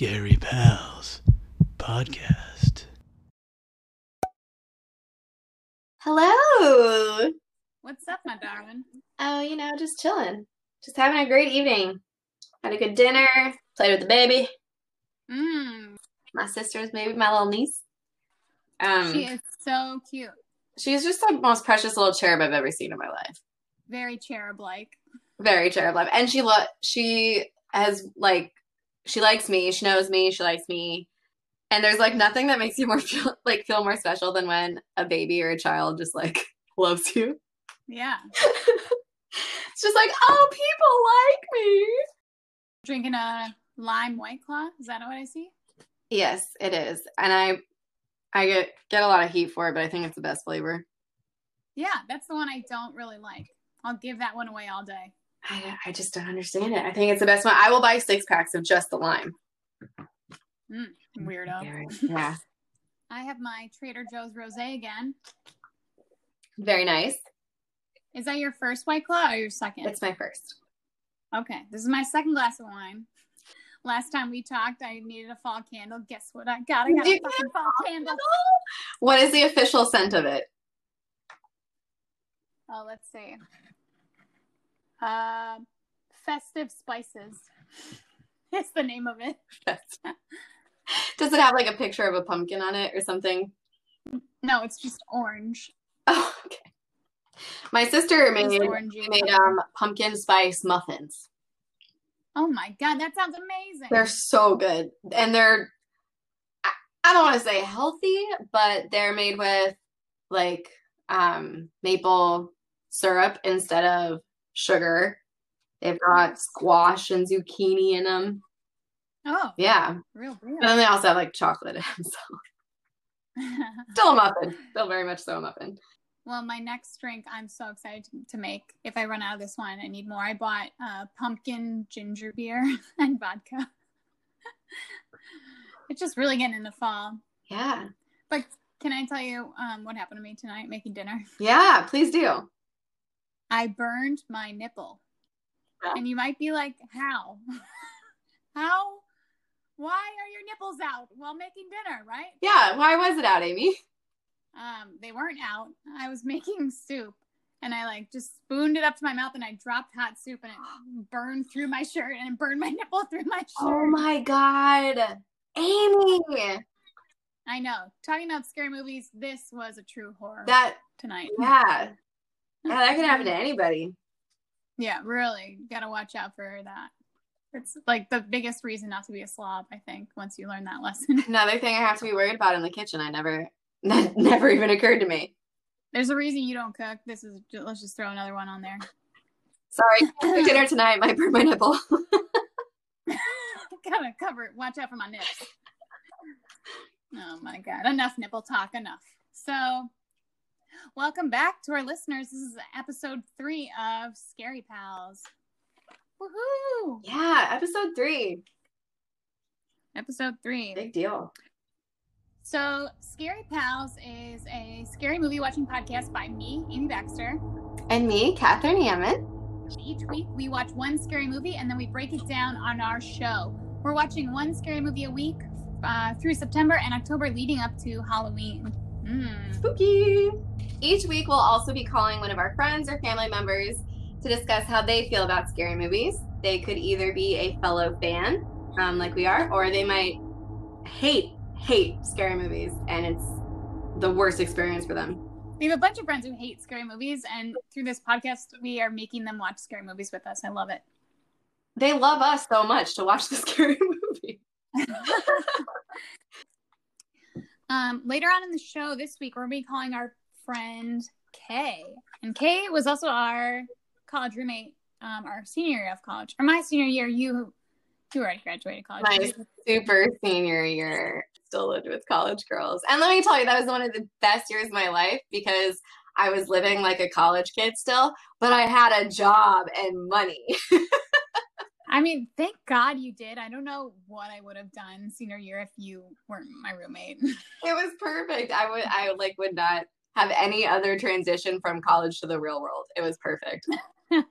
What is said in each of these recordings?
Scary Pals podcast. Hello. What's up, my darling? Oh, you know, just chilling. Just having a great evening. Had a good dinner, played with the baby, Mm, my sister's baby, my little niece. Um, she is so cute. she's just the most precious little cherub I've ever seen in my life. Very cherub-like. Very cherub like, and she lo- she has like she likes me. She knows me. She likes me. And there's like nothing that makes you more feel like feel more special than when a baby or a child just like loves you. Yeah. It's just like, oh, people like me. Drinking a lime white claw. Is that what I see? Yes, it is. And I I get get a lot of heat for it, but I think it's the best flavor. Yeah, that's the one I don't really like. I'll give that one away all day. I, I just don't understand it. I think it's the best one. I will buy six packs of just the lime. Mm, weirdo. Yeah. I have my Trader Joe's rosé again. Very nice. Is that your first white claw or your second? It's my first. Okay, this is my second glass of wine. Last time we talked, I needed a fall candle. Guess what I got? I got You a fucking fall candle. What is the official scent of it? Oh, let's see. Uh, festive spices. It's the name of it. Does it have like a picture of a pumpkin on it or something? No, it's just orange. Oh, okay. My sister made, made um pumpkin spice muffins. Oh my god, that sounds amazing. They're so good. And they're I, I don't want to say healthy, but they're made with like um maple syrup instead of sugar. They've got squash and zucchini in them. oh, Yeah. real And then they also have like chocolate in them. So still a muffin. Still very much so a muffin. well, my next drink, I'm so excited to, to make. If I run out of this one, I need more. I bought uh, pumpkin ginger beer and vodka. it's just really getting in the fall. Yeah. But can I tell you um, what happened to me tonight making dinner? Yeah, please do. I burned my nipple. And you might be like, how? how? Why are your nipples out while making dinner, right? Yeah, why was it out, Amy? Um, they weren't out. I was making soup and I like just spooned it up to my mouth and I dropped hot soup and it burned through my shirt and it burned my nipple through my shirt. Oh my god. Amy. I know. Talking about scary movies, this was a true horror That tonight. yeah. Yeah, that can happen to anybody. Yeah, really. Gotta watch out for that. It's like the biggest reason not to be a slob, I think, once you learn that lesson. Another thing I have to be worried about in the kitchen, I never that never even occurred to me. There's a reason you don't cook. This is let's just throw another one on there. Sorry, dinner tonight might burn my nipple. Gotta cover it. Watch out for my nips. Oh my god. Enough nipple talk, enough. So welcome back to our listeners. This is episode three of Scary Pals. Woohoo! yeah, episode three. Episode three. Big deal. So, Scary Pals is a scary movie watching podcast by me, Amy Baxter. And me, Catherine Hammond. Each week, we watch one scary movie and then we break it down on our show. We're watching one scary movie a week uh, through September and October, leading up to Halloween. Mm. Spooky. Each week, we'll also be calling one of our friends or family members to discuss how they feel about scary movies. They could either be a fellow fan, um, like we are, or they might hate, hate scary movies, and it's the worst experience for them. We have a bunch of friends who hate scary movies, and through this podcast, we are making them watch scary movies with us. I love it. They love us so much to watch the scary movie. um, later on in the show this week, we're going to be calling our friend Kay. And Kay was also our college roommate, um, our senior year of college. Or my senior year, you you already graduated college. My super senior year, still lived with college girls. And let me tell you, that was one of the best years of my life because I was living like a college kid still, but I had a job and money. I mean, thank God you did. I don't know what I would have done senior year if you weren't my roommate. It was perfect. I would I like would not have any other transition from college to the real world. It was perfect. yeah.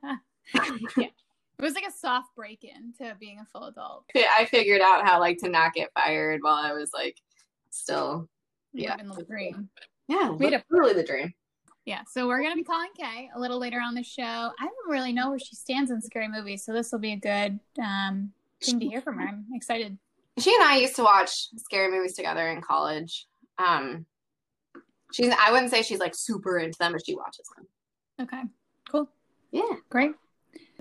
It was like a soft break in to being a full adult. I figured out how like to not get fired while I was like still Yeah. Living the dream. yeah, Made a- literally the dream. Yeah, so we're gonna be calling Kay a little later on the show. I don't really know where she stands in scary movies, so this will be a good um, thing to hear from her. I'm excited. She and I used to watch scary movies together in college. Um, she's I wouldn't say she's like super into them, but she watches them. Okay, cool. Yeah. Great.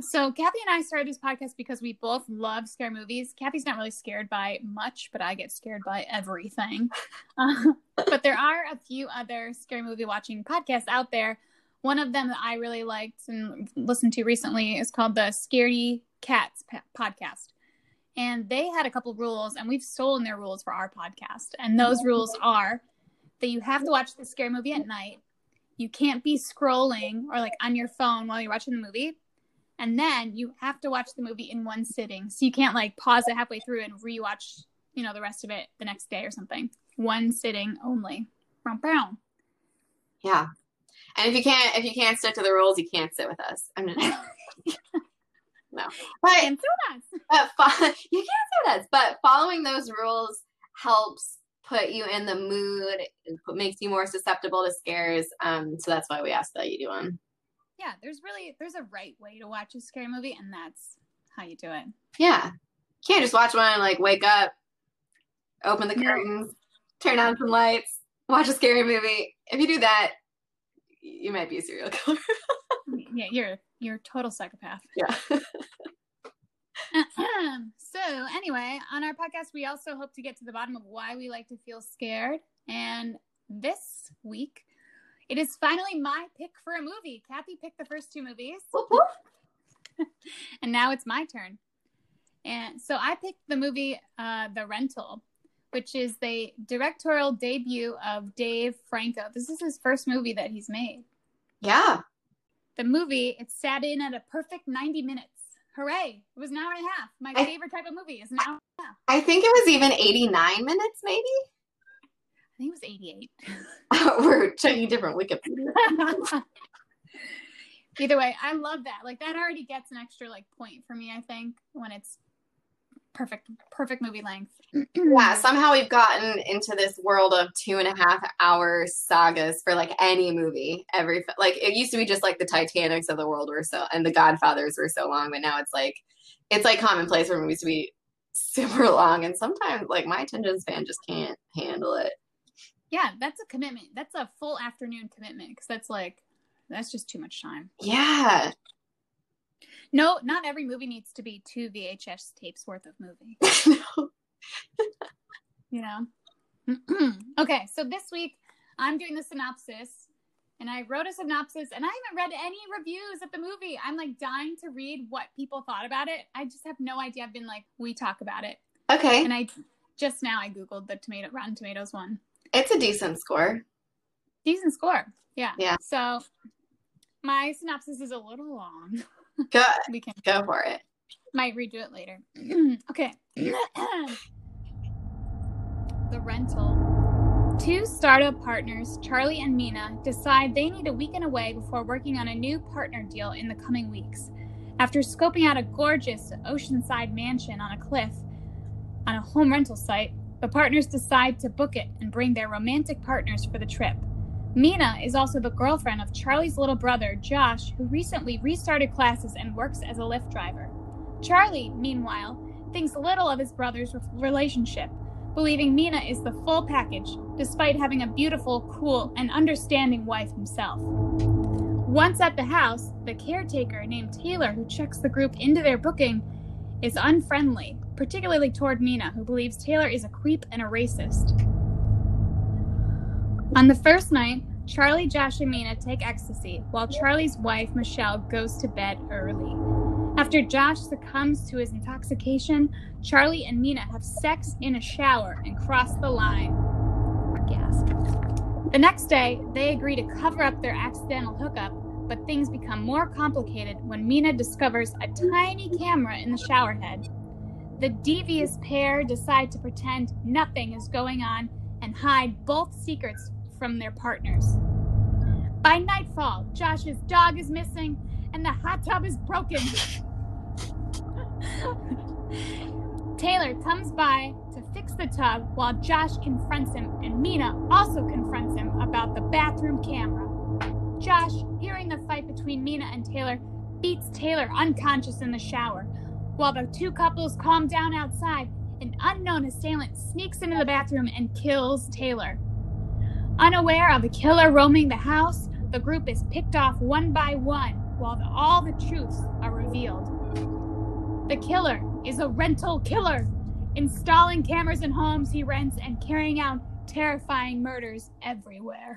So Kathy and I started this podcast because we both love scary movies. Kathy's not really scared by much, but I get scared by everything. Uh, but there are a few other scary movie watching podcasts out there. One of them that I really liked and listened to recently is called the Scaredy Cats podcast. And they had a couple rules, and we've stolen their rules for our podcast. And those rules are that you have to watch the scary movie at night. You can't be scrolling or like on your phone while you're watching the movie and then you have to watch the movie in one sitting so you can't like pause it halfway through and rewatch you know the rest of it the next day or something one sitting only Brown, brown. Yeah. And if you can't if you can't stick to the rules, you can't sit with us. I'm just no. But and so that's but fo- you can't sit with us. But following those rules helps put you in the mood, it makes you more susceptible to scares. Um, so that's why we ask that you do one. Yeah there's really there's a right way to watch a scary movie and that's how you do it Yeah. You can't just watch one and like wake up, open the No. curtains, turn on some lights, watch a scary movie. If you do that, you might be a serial killer. yeah you're you're a total psychopath yeah. so anyway on our podcast we also hope to get to the bottom of why we like to feel scared and this week it is finally my pick for a movie. Kathy picked the first two movies. Whoop, whoop. and now it's my turn. And so i picked the movie uh, the rental which is the directorial debut of dave franco. This is his first movie that he's made. Yeah. the movie it sat in at a perfect 90 minutes. Hooray. It was an hour and a half. My I- favorite type of movie is an hour and a half. I think it was even 89 minutes, maybe. I think it was 88 We're checking different Wikipedia. either way i love that like that already gets an extra like point for me i think when it's perfect perfect movie length Yeah, somehow we've gotten into this world of two and a half hour sagas for like any movie. Every like it used to be just like the Titanics of the world were so and the Godfathers were so long, but now it's like it's like commonplace for movies to be super long, and sometimes like my attention span just can't handle it. Yeah that's a commitment. That's a full afternoon commitment because that's like that's just too much time. Yeah, no not every movie needs to be two vhs tapes worth of movie. You know? Okay so this week i'm doing the synopsis and i wrote a synopsis and i haven't read any reviews of the movie. I'm like dying to read what people thought about it. I just have no idea. I've been like we talk about it. Okay, and i just now i googled the tomato rotten tomatoes one it's a decent score. decent score yeah Yeah. so my synopsis is a little long Go we can go for it. Might redo it later. okay. the rental. Two startup partners, Charlie and Mina, decide they need a weekend away before working on a new partner deal in the coming weeks. After scoping out a gorgeous oceanside mansion on a cliff on a home rental site, the partners decide to book it and bring their romantic partners for the trip. Mina is also the girlfriend of Charlie's little brother, Josh, who recently restarted classes and works as a Lyft driver. Charlie, meanwhile, thinks little of his brother's relationship, believing Mina is the full package, despite having a beautiful, cool, and understanding wife himself. Once at the house, the caretaker named Taylor, who checks the group into their booking, is unfriendly, particularly toward Mina, who believes Taylor is a creep and a racist. On the first night, Charlie, Josh, and Mina take ecstasy, while Charlie's wife, Michelle, goes to bed early. After Josh succumbs to his intoxication, Charlie and Mina have sex in a shower and cross the line. Gasp. The next day, they agree to cover up their accidental hookup, but things become more complicated when Mina discovers a tiny camera in the shower head. The devious pair decide to pretend nothing is going on and hide both secrets from their partners. By nightfall, Josh's dog is missing and the hot tub is broken. Taylor comes by to fix the tub while Josh confronts him, and Mina also confronts him about the bathroom camera. Josh, hearing the fight between Mina and Taylor, beats Taylor unconscious in the shower. While the two couples calm down outside, an unknown assailant sneaks into the bathroom and kills Taylor. Unaware of a killer roaming the house, the group is picked off one by one while the, all the truths are revealed. The killer is a rental killer, installing cameras in homes he rents and carrying out terrifying murders everywhere.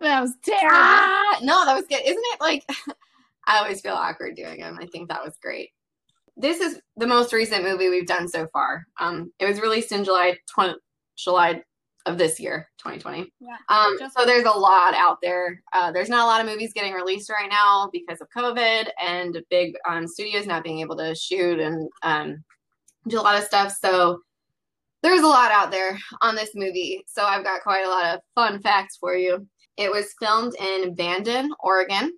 That was terrible. Ah, no, that was good. Isn't it like I always feel awkward doing them. I think that was great. This is the most recent movie we've done so far. Um, it was released in July 20, July of this year, 2020. Yeah, Um, so there's a lot out there. Uh, there's not a lot of movies getting released right now because of COVID and big um, studios not being able to shoot and um, do a lot of stuff. So there's a lot out there on this movie. So I've got quite a lot of fun facts for you. It was filmed in Bandon, Oregon.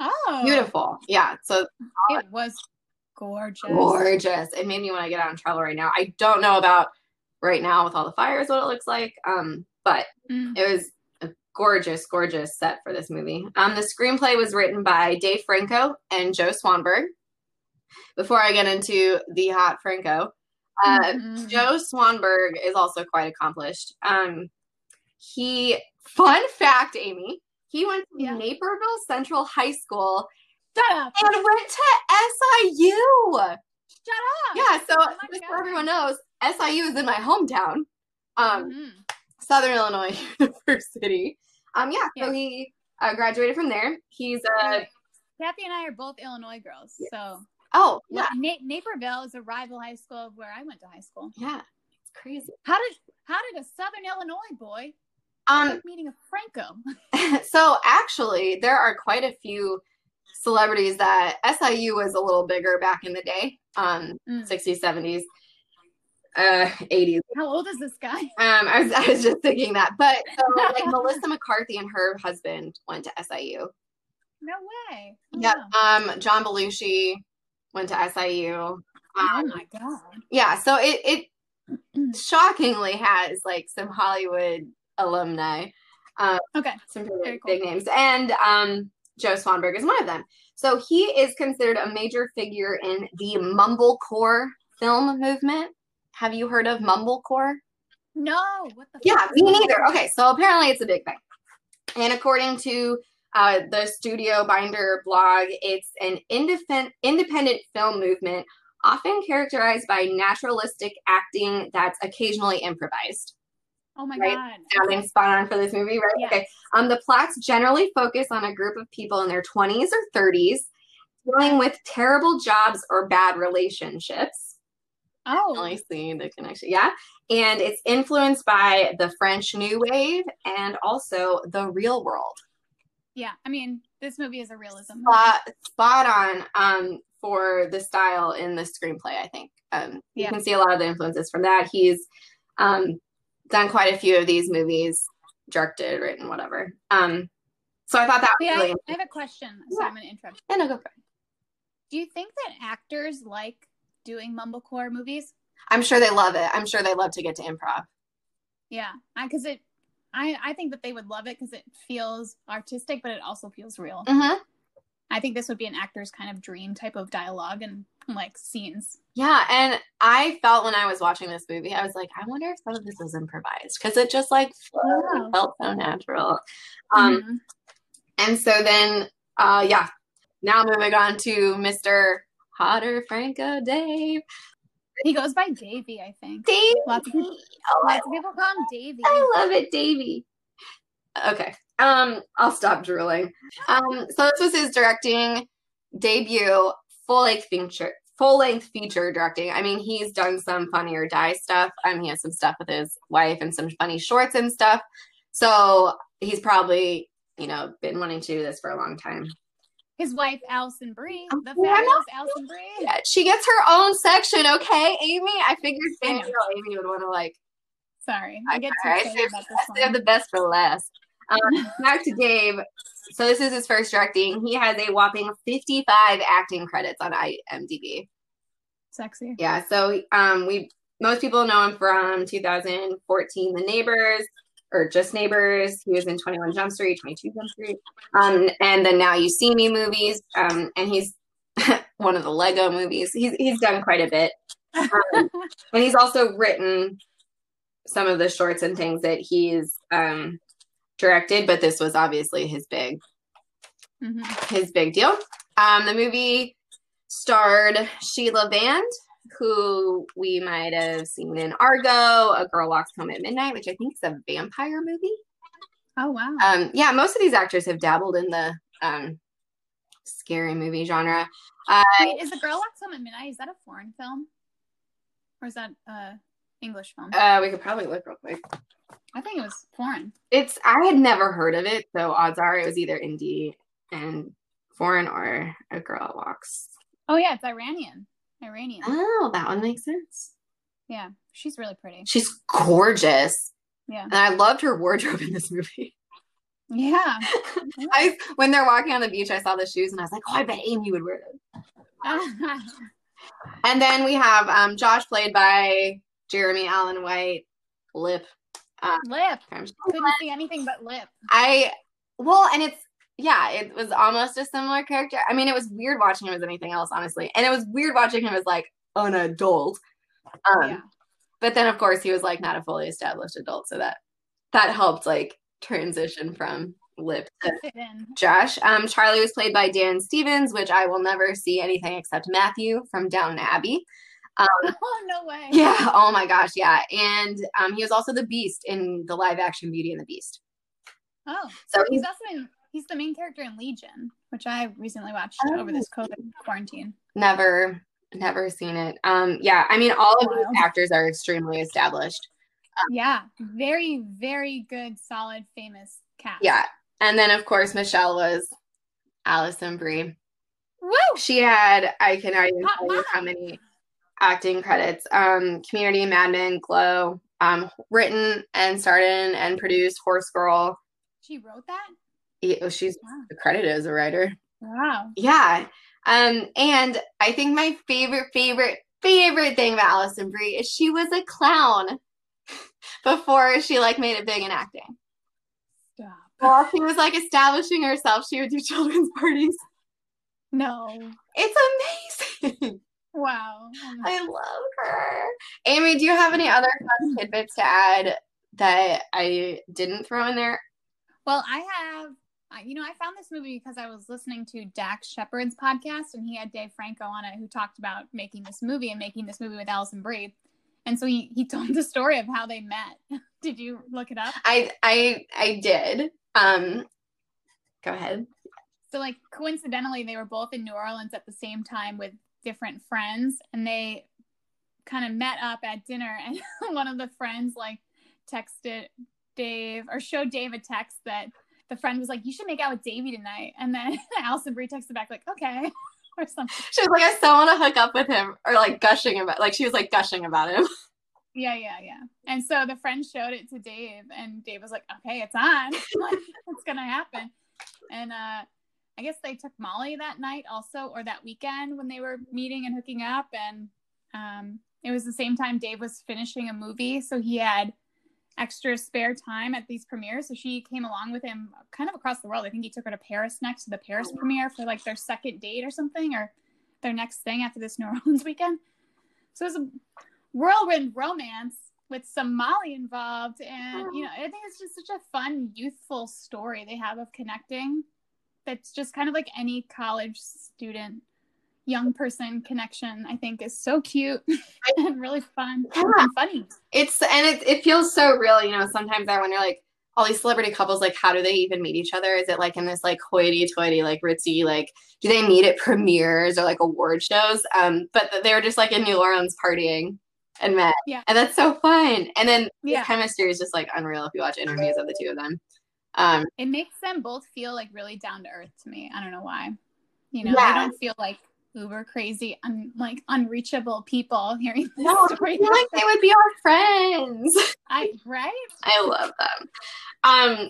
Oh, Beautiful. Yeah. So It was gorgeous. gorgeous. It made me want to get out and travel right now. I don't know about right now with all the fires what it looks like. Um, but Mm. it was a gorgeous, gorgeous set for this movie. Um, the screenplay was written by Dave Franco and Joe Swanberg. Before I get into the hot Franco, uh, Mhm. Joe Swanberg is also quite accomplished. Um, he, fun fact, Amy, he went to Yeah. Naperville Central High School Shut up! and went to SIU. Shut up! Yeah, so Oh just so everyone knows, SIU is in my hometown, um, Mhm. Southern Illinois University. Um, yeah, so Yeah. he uh, graduated from there. He's uh, Kathy and I are both Illinois girls, so oh yeah, Na- Naperville is a rival high school of where I went to high school. yeah, it's crazy. How did how did a Southern Illinois boy Um, like meeting a Franco? so actually, there are quite a few celebrities that SIU was a little bigger back in the day, um, Mm. 60s, 70s, uh, 80s. How old is this guy? Um, I was I was just thinking that, but so like Melissa McCarthy and her husband went to SIU. No way. Oh, Yep. Um, John Belushi went to SIU. Oh Um, my god. yeah, so it it shockingly has like some Hollywood alumni, Okay. some pretty cool. big names, and um, Joe Swanberg is one of them. So he is considered a major figure in the mumblecore film movement. Have you heard of mumblecore? No. What the? Yeah, me neither. Okay, so apparently it's a big thing. And according to uh, the Studio Binder blog, it's an independent independent film movement, often characterized by naturalistic acting that's occasionally improvised. Oh my Right. god. Sounding spot on for this movie, right? Yeah. Okay. Um, the plots generally focus on a group of people in their 20s or 30s dealing with terrible jobs or bad relationships. Oh. Really see the connection. Yeah. And it's influenced by the French New Wave and also the real world. Yeah. I mean, this movie is a realism. Spot, spot on um, for the style in the screenplay, I think. Um, you can see a lot of the influences from that. He's um, done quite a few of these movies, directed, written, whatever. Um, so I thought that was Yeah, really I, have a question, so Yeah. I'm going to interrupt. Yeah, no, go for it. Do you think that actors like doing mumblecore movies? I'm sure they love it. I'm sure they love to get to improv. Yeah, because it, I, I think that they would love it because it feels artistic, but it also feels real. Mm-hmm. I think this would be an actor's kind of dream type of dialogue and like scenes. Yeah, and I felt when I was watching this movie, I was like, I wonder if some of this was improvised because it just like Yeah. felt so natural. Um, Mhm. and so then, uh, yeah, now moving on to Mr. Hotter Franco Dave. he goes by Davey, I think. Dave, Lots of people, oh, lots of people call him Davey. I love it, Davey. Okay, um, I'll stop drooling. Um, so this was his directing debut, full length feature, full length feature directing. I mean, he's done some Funny or Die stuff. Um, he has some stuff with his wife and some funny shorts and stuff. So he's probably, you know, been wanting to do this for a long time. His wife, Alison Brie, the yeah, I know. fabulous Alison Brie. Yeah, she gets her own section, okay, Amy. I figured know. Amy would want to like Sorry, I get too excited about this one. the best for last. Um, back to Dave. So this is his first directing. He has a whopping 55 acting credits on IMDb. Sexy. Yeah, so um, we most people know him from 2014, The Neighbors, or just Neighbors. He was in 21 Jump Street, 22 Jump Street, um, and then Now You See Me movies. Um, and he's one of the Lego movies. He's he's done quite a bit, um, and he's also written some of the shorts and things that he's um, directed. But this was obviously his big hmm his big deal. Um, the movie starred Sheila Vand, who we might have seen in Argo, A Girl Walks Home at Midnight, which I think is a vampire movie. Oh wow. Um, yeah, most of these actors have dabbled in the um, scary movie genre. Uh, Wait, is the girl walks home at midnight? Is that a foreign film, or is that a English film? uh, we could probably look real quick. I think it was foreign. It's I had never heard of it, so odds are it was either indie and foreign or A Girl Walks. Oh yeah, it's Iranian. Iranian. Oh, that one makes sense. Yeah, she's really pretty. She's gorgeous. Yeah. And I loved her wardrobe in this movie. Yeah. I when they're walking on the beach, I saw the shoes and I was like, oh, I bet Amy would wear them. And then we have um, Josh, played by Jeremy Allen White. Lip. Um, lip. Couldn't see anything but lip. I well, and it's yeah, it was almost a similar character. I mean, it was weird watching him as anything else, honestly, and it was weird watching him as like an adult. Um, yeah. But then, of course, he was like not a fully established adult, so that that helped like transition from Lip to Josh. Um, Charlie was played by Dan Stevens, which I will never see anything except Matthew from Downton Abbey. Um, Oh no way. yeah. Oh my gosh. Yeah. And um, he was also the Beast in the live action Beauty and the Beast. Oh, So he's he's also in. He's the main character in Legion, which I recently watched Oh. over this COVID quarantine. never, never seen it. Um, yeah. I mean, all of these actors are extremely established. Yeah, very, very good, solid, famous cast. Yeah. And then, of course, Michelle was Alison Brie. Woo! She had, I can not even Hot tell you how many acting credits. Um, Community, Mad Men, Glow, um, written and starred in and produced Horse Girl. She wrote that. Yeah, She's Wow. credited as a writer. Wow. Yeah. Um, and I think my favorite, favorite, favorite thing about Alison Brie is she was a clown before she like made it big in acting. Stop. While she was like establishing herself, she would do children's parties. No. It's amazing. Wow. Oh I love her. Amy, do you have any other fun tidbits to add that I didn't throw in there? Well, I have. You know, I found this movie because I was listening to Dax Shepard's podcast, and he had Dave Franco on it, who talked about making this movie and making this movie with Alison Brie. And so he, he told the story of how they met. Did you look it up? I I I did. Um go ahead. So, like, coincidentally, they were both in New Orleans at the same time with different friends, and they kind of met up at dinner. And one of the friends, like, texted Dave or showed Dave a text that the friend was like, You should make out with Davey tonight. And then Alison Brie texted back, like, Okay, or something. She was like, I still want to hook up with him, or like gushing about, like she was like gushing about him. Yeah, yeah, yeah. And so the friend showed it to Dave, and Dave was like, "Okay, it's on. like, it's gonna happen." And uh, I guess they took Molly that night also, or that weekend when they were meeting and hooking up. And um, it was the same time Dave was finishing a movie, so he had extra spare time at these premieres. So she came along with him, kind of across the world. I think he took her to Paris next to the Paris premiere for like their second date or something, or their next thing after this New Orleans weekend. So it was a whirlwind romance with some Molly involved. And, you know, I think it's just such a fun, youthful story they have of connecting. That's just kind of like any college student, young person connection, I think is so cute and really fun Yeah. and funny. It's and it it feels so real, you know. Sometimes I wonder like all these celebrity couples, like how do they even meet each other? Is it like in this like hoity-toity, like ritzy, like do they meet at premieres or like award shows? Um, but they were just like in New Orleans partying and met. Yeah. And that's so fun. And then Yeah. the chemistry is just like unreal if you watch interviews of the two of them. Um, It makes them both feel like really down to earth to me. I don't know why. You know, Yeah. they don't feel like uber crazy, un- like unreachable people hearing this no, I feel like they would be our friends. I right? I love them. Um,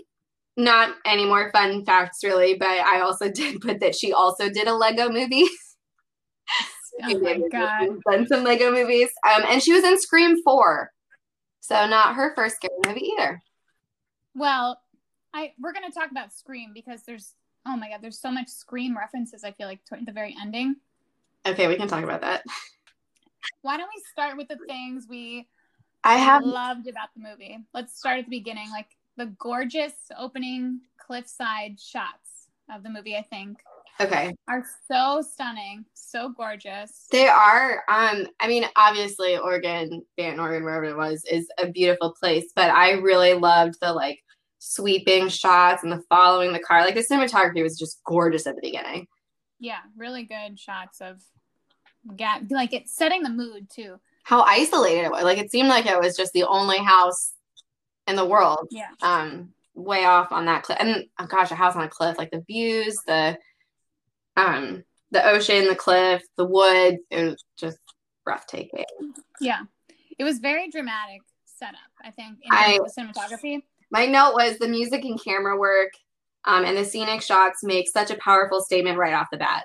not any more fun facts really, but I also did put that she also did a Lego movie. Oh my god. Done some Lego movies. Um, and she was in Scream 4. So not her first scary movie either. Well, I we're gonna talk about Scream because there's oh my god, there's so much Scream references. I feel like to the very ending. Okay, we can talk about that. Why don't we start with the things we I have loved about the movie? Let's start at the beginning, like the gorgeous opening cliffside shots of the movie. I think okay. are so stunning, so gorgeous. They are. Um, I mean, obviously, Oregon, Band Oregon, wherever it was, is a beautiful place. But I really loved the like sweeping shots and the following the car. Like the cinematography was just gorgeous at the beginning. Yeah, really good shots of yeah, like it's setting the mood too. How isolated it was. Like it seemed like it was just the only house in the world. Yeah. Um, way off on that cliff. And oh gosh, a house on a cliff, like the views, the um the ocean, the cliff, the woods, it was just breathtaking. Yeah. It was very dramatic setup, I think, in I- the cinematography. My note was the music and camera work um, and the scenic shots make such a powerful statement right off the bat.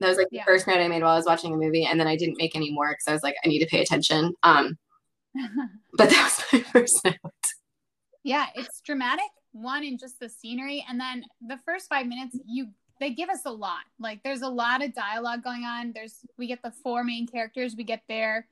That was like the Yeah. first note I made while I was watching a movie, and then I didn't make any more because I was like, I need to pay attention. Um, but that was my first note. yeah, it's dramatic. One in just the scenery, and then the first five minutes, you they give us a lot. Like there's a lot of dialogue going on. There's we get the four main characters. We get their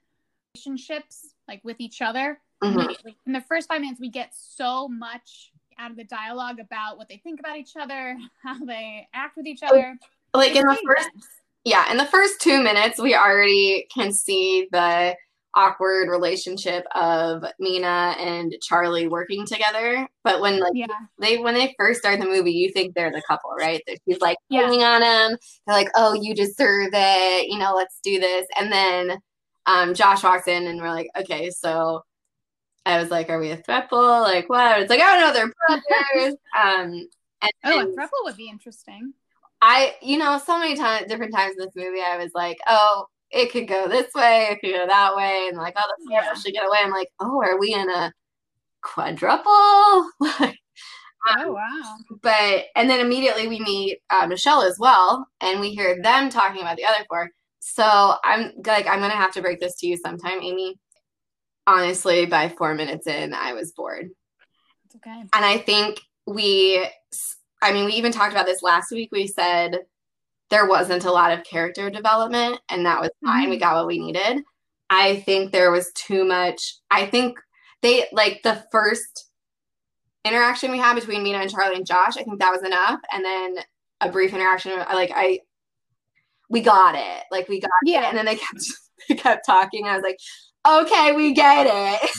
relationships like with each other. Mhm. In the first five minutes, we get so much out of the dialogue about what they think about each other, how they act with each other. Like in the first intense. yeah, in the first two minutes, we already can see the awkward relationship of Mina and Charlie working together. But when like yeah, they when they first start the movie, you think they're the couple, right? That she's like Yeah. pulling on him. They're like, "Oh, you deserve it. You know, let's do this." And then um, Josh walks in, and we're like, "Okay, so." I was like, "Are we a throuple? Like what?" It's like, "Oh no, they're brothers." um, and oh, a throuple would be interesting. I, you know, so many times, different times in this movie, I was like, oh, it could go this way, it could go that way, and like, oh, the camera Yeah. should get away. I'm like, oh, are we in a quadruple? Like, Oh wow. but and then immediately we meet uh, Michelle as well, and we hear them talking about the other four. So I'm like, I'm gonna have to break this to you sometime, Amy. Honestly, by four minutes in, I was bored. It's okay. And I think we, I mean, we even talked about this last week. We said there wasn't a lot of character development, and that was fine. We Mhm. got what we needed. I think there was too much. I think they, like, the first interaction we had between Mina and Charlie and Josh, I think that was enough. And then a brief interaction, like, I, we got it. Like, we got it. Yeah. And then they kept, they kept talking. I was like, okay, we get it.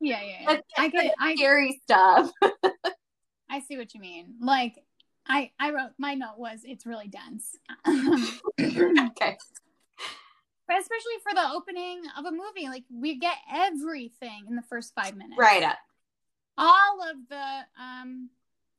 Yeah, yeah. yeah. I get. I Scary stuff. I see what you mean. Like I I wrote my note was it's really dense. okay. But especially for the opening of a movie, like we get everything in the first five minutes. Right up. All of the um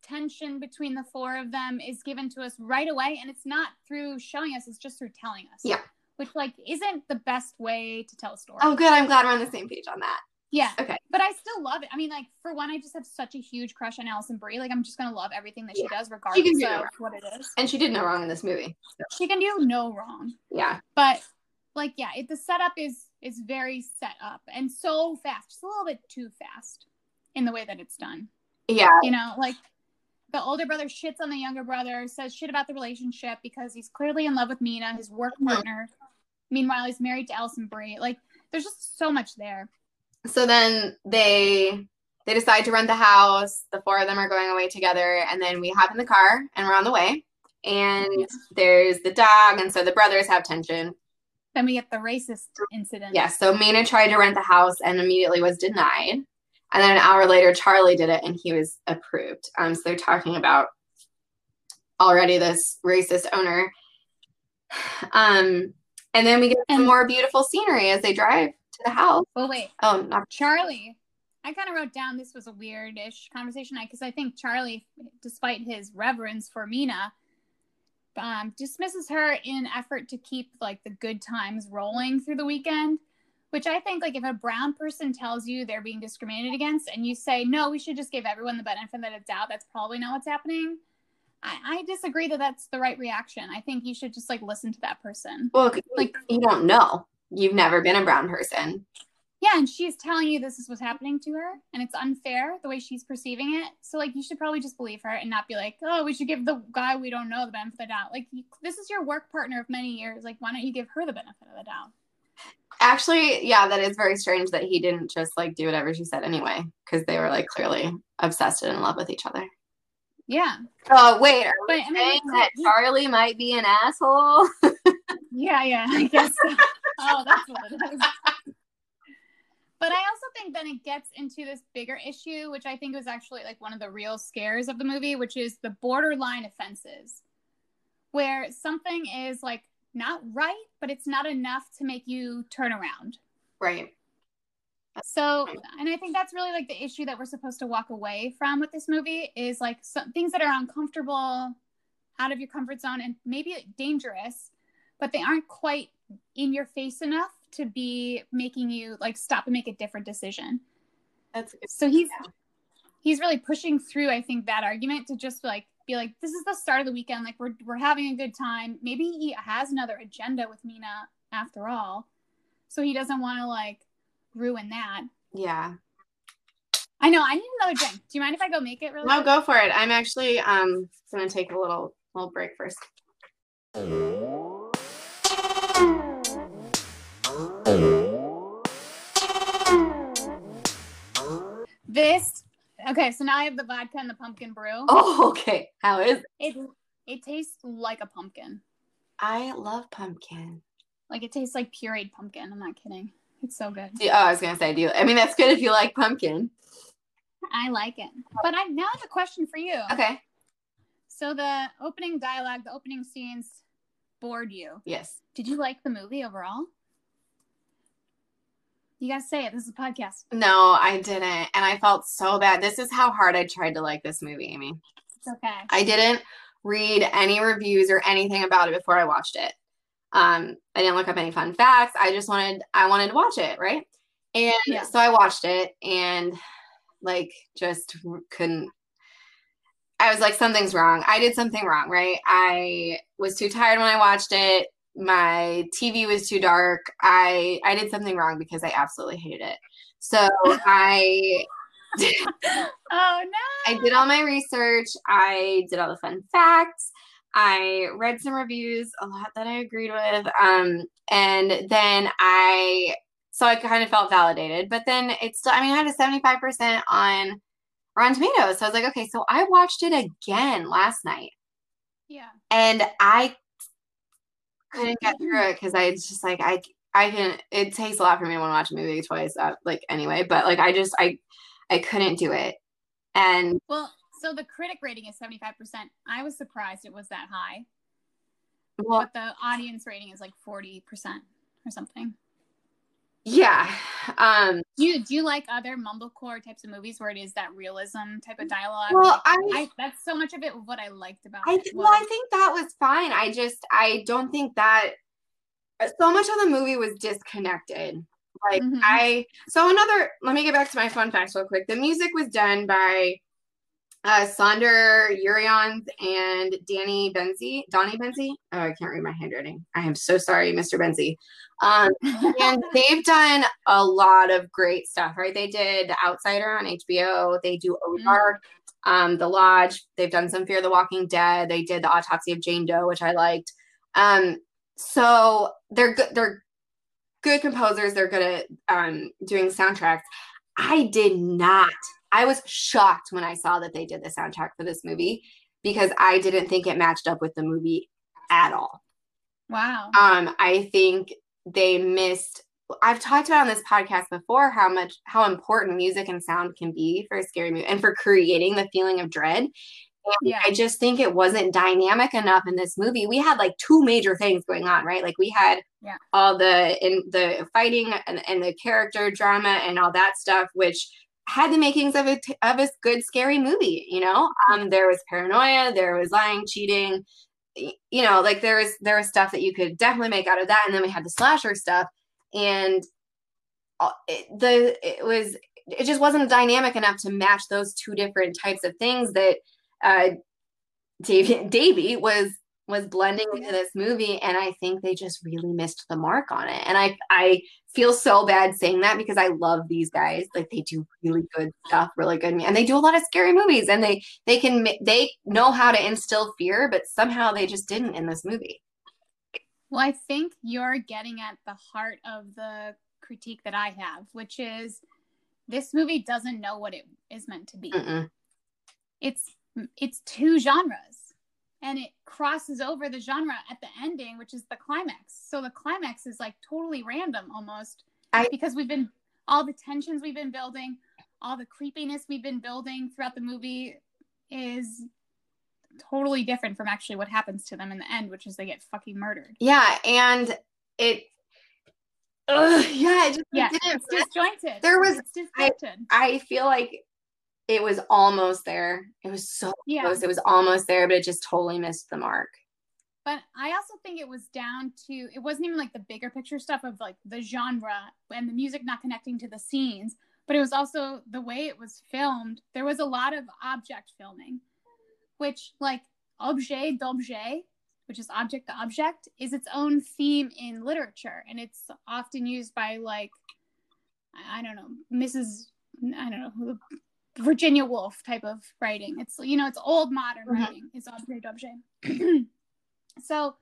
tension between the four of them is given to us right away, and it's not through showing us; it's just through telling us. Yeah. Which like isn't the best way to tell a story. Oh, good. I'm glad we're on the same page on that. Yeah. Okay. But I still love it. I mean, like for one, I just have such a huge crush on Alison Brie. Like I'm just gonna love everything that she does, regardless do no of wrong. what it is. And she did no wrong in this movie. She can do no wrong. Yeah. But like, yeah, it, the setup is is very set up and so fast, just a little bit too fast in the way that it's done. Yeah. You know, like the older brother shits on the younger brother, says shit about the relationship because he's clearly in love with Mina, his work Mhm. partner. Meanwhile, he's married to Alison Brie. Like, there's just so much there. So then they they decide to rent the house. The four of them are going away together, and then we hop in the car and we're on the way. And Yeah. there's the dog, and so the brothers have tension. Then we get the racist incident. Yes. so Mina tried to rent the house and immediately was denied. And then an hour later, Charlie did it and he was approved. Um, so they're talking about already this racist owner. Um, and then we get some more beautiful scenery as they drive to the house. Well, wait. Oh, not Charlie, I kind of wrote down this was a weird-ish conversation I because I think Charlie, despite his reverence for Mina, um, dismisses her in an effort to keep like the good times rolling through the weekend, Which I think, like, if a brown person tells you they're being discriminated against, and you say, "No, we should just give everyone the benefit of the doubt," that's probably not what's happening. I, I disagree that that's the right reaction. I think you should just like listen to that person. Well, Like- you don't know. You've never been a brown person. Yeah, and she's telling you this is what's happening to her, and it's unfair the way she's perceiving it. So, like, you should probably just believe her and not be like, "Oh, we should give the guy we don't know the benefit of the doubt." Like, you, this is your work partner of many years. Like, why don't you give her the benefit of the doubt? Actually, yeah, that is very strange that he didn't just like do whatever she said anyway, because they were like clearly obsessed and in love with each other. Yeah, Oh wait, are but we I mean, saying that Charlie might be an asshole? yeah, yeah, I guess. So. oh, that's what it is. But I also think then it gets into this bigger issue, which I think was actually like one of the real scares of the movie, which is the borderline offenses, where something is like not right, but it's not enough to make you turn around. Right. So, and I think that's really like the issue that we're supposed to walk away from with this movie is like some things that are uncomfortable, out of your comfort zone, and maybe dangerous, but they aren't quite in your face enough to be making you like stop and make a different decision. That's good. So he's he's really pushing through, I think, that argument to just like be like, this is the start of the weekend, like we're we're having a good time. Maybe he has another agenda with Mina after all, so he doesn't want to like ruin that. Yeah. I know. I need another drink. Do you mind if I go make it really? No, go for it. I'm actually um gonna take a little little break first. This. Okay, so now I have the vodka and the pumpkin brew. Oh, okay. How is it? It it tastes like a pumpkin. I love pumpkin. Like it tastes like pureed pumpkin. I'm not kidding. It's so good. Do- Oh, I was gonna say, do you? I mean, that's good if you like pumpkin. I like it. But I now have a question for you. Okay. So the opening dialogue, the opening scenes bored you. Yes. Did you like the movie overall? You gotta say it. This is a podcast. No, I didn't, and I felt so bad. This is how hard I tried to like this movie, Amy. It's okay. I didn't read any reviews or anything about it before I watched it. Um, I didn't look up any fun facts. I just wanted I wanted to watch it, right? And Yeah. so I watched it and like just couldn't I was like something's wrong. I did something wrong, right? I was too tired when I watched it. My TV was too dark. I I did something wrong because I absolutely hated it. So I Oh no. I did all my research. I did all the fun facts. I read some reviews, a lot that I agreed with. Um, and then I, so I kind of felt validated. But then it's still, I mean, I had a 75% on Rotten Tomatoes. So I was like, okay, so I watched it again last night Yeah. and I couldn't get through it because I was just like, I, I can, it takes a lot for me to want to watch a movie twice, uh, like anyway, but like I just, I, I couldn't do it. And Well, so the critic rating is 75%. I was surprised it was that high, well, but the audience rating is like 40% or something. yeah. Um, Do you, do you like other mumblecore types of movies where it is that realism type of dialogue? well, Like, I, I that's so much of it what I liked about I it. well, I think that was fine. I just I don't think that uh, so much of the movie was disconnected. Like Mhm. I so another let me get back to my fun facts real quick. The music was done by uh Saunder Jurriaans and Danny Bensi. Donnie Bensi. Oh, I can't read my handwriting. I am so sorry, Mr. Bensi. Um and they've done a lot of great stuff, right? They did The Outsider on HBO. They do Ozark, um, The Lodge. They've done some Fear the Walking Dead. They did The Autopsy of Jane Doe, which I liked. Um, so they're good. They're good composers. They're good at um, doing soundtracks. I did not. I was shocked when I saw that they did the soundtrack for this movie because I didn't think it matched up with the movie at all. wow. Um, I think they missed. I've talked about on this podcast before how much how important music and sound can be for a scary movie and for creating the feeling of dread. And Yeah. I just think it wasn't dynamic enough in this movie. We had like two major things going on, right? Like we had Yeah. all the in the fighting and, and the character drama and all that stuff, which had the makings of a of a good scary movie. You know, um, there was paranoia, there was lying, cheating, you know, like there was there was stuff that you could definitely make out of that, and then we had the slasher stuff, and it, the it was it just wasn't dynamic enough to match those two different types of things that uh Davy, Davy was was blending mm-hmm. into this movie and I think they just really missed the mark on it. And I I feel so bad saying that because I love these guys. Like they do really good stuff, really good and they do a lot of scary movies and they they can they know how to instill fear, but somehow they just didn't in this movie. Well, I think you're getting at the heart of the critique that I have, which is this movie doesn't know what it is meant to be. Mm-mm. It's it's two genres and it crosses over the genre at the ending, which is the climax. So the climax is like totally random almost I- because we've been all the tensions we've been building, all the creepiness we've been building throughout the movie is totally different from actually what happens to them in the end, which is they get fucking murdered. Yeah, and it Ugh, yeah, it just Yeah, didn't it's disjointed. There was- it's disjointed. I feel like it was almost there. It was so yeah. close. It was almost there, but it just totally missed the mark. But I also think it was down to it wasn't even like the bigger picture stuff of like the genre and the music not connecting to the scenes, but it was also the way it was filmed. There was a lot of object filming, which like objet d'objet, which is object to object, is its own theme in literature, and it's often used by like I I don't know Mrs. I don't know Virginia Woolf type of writing. It's you know it's old modern Mhm. writing. It's objet d'objet. So,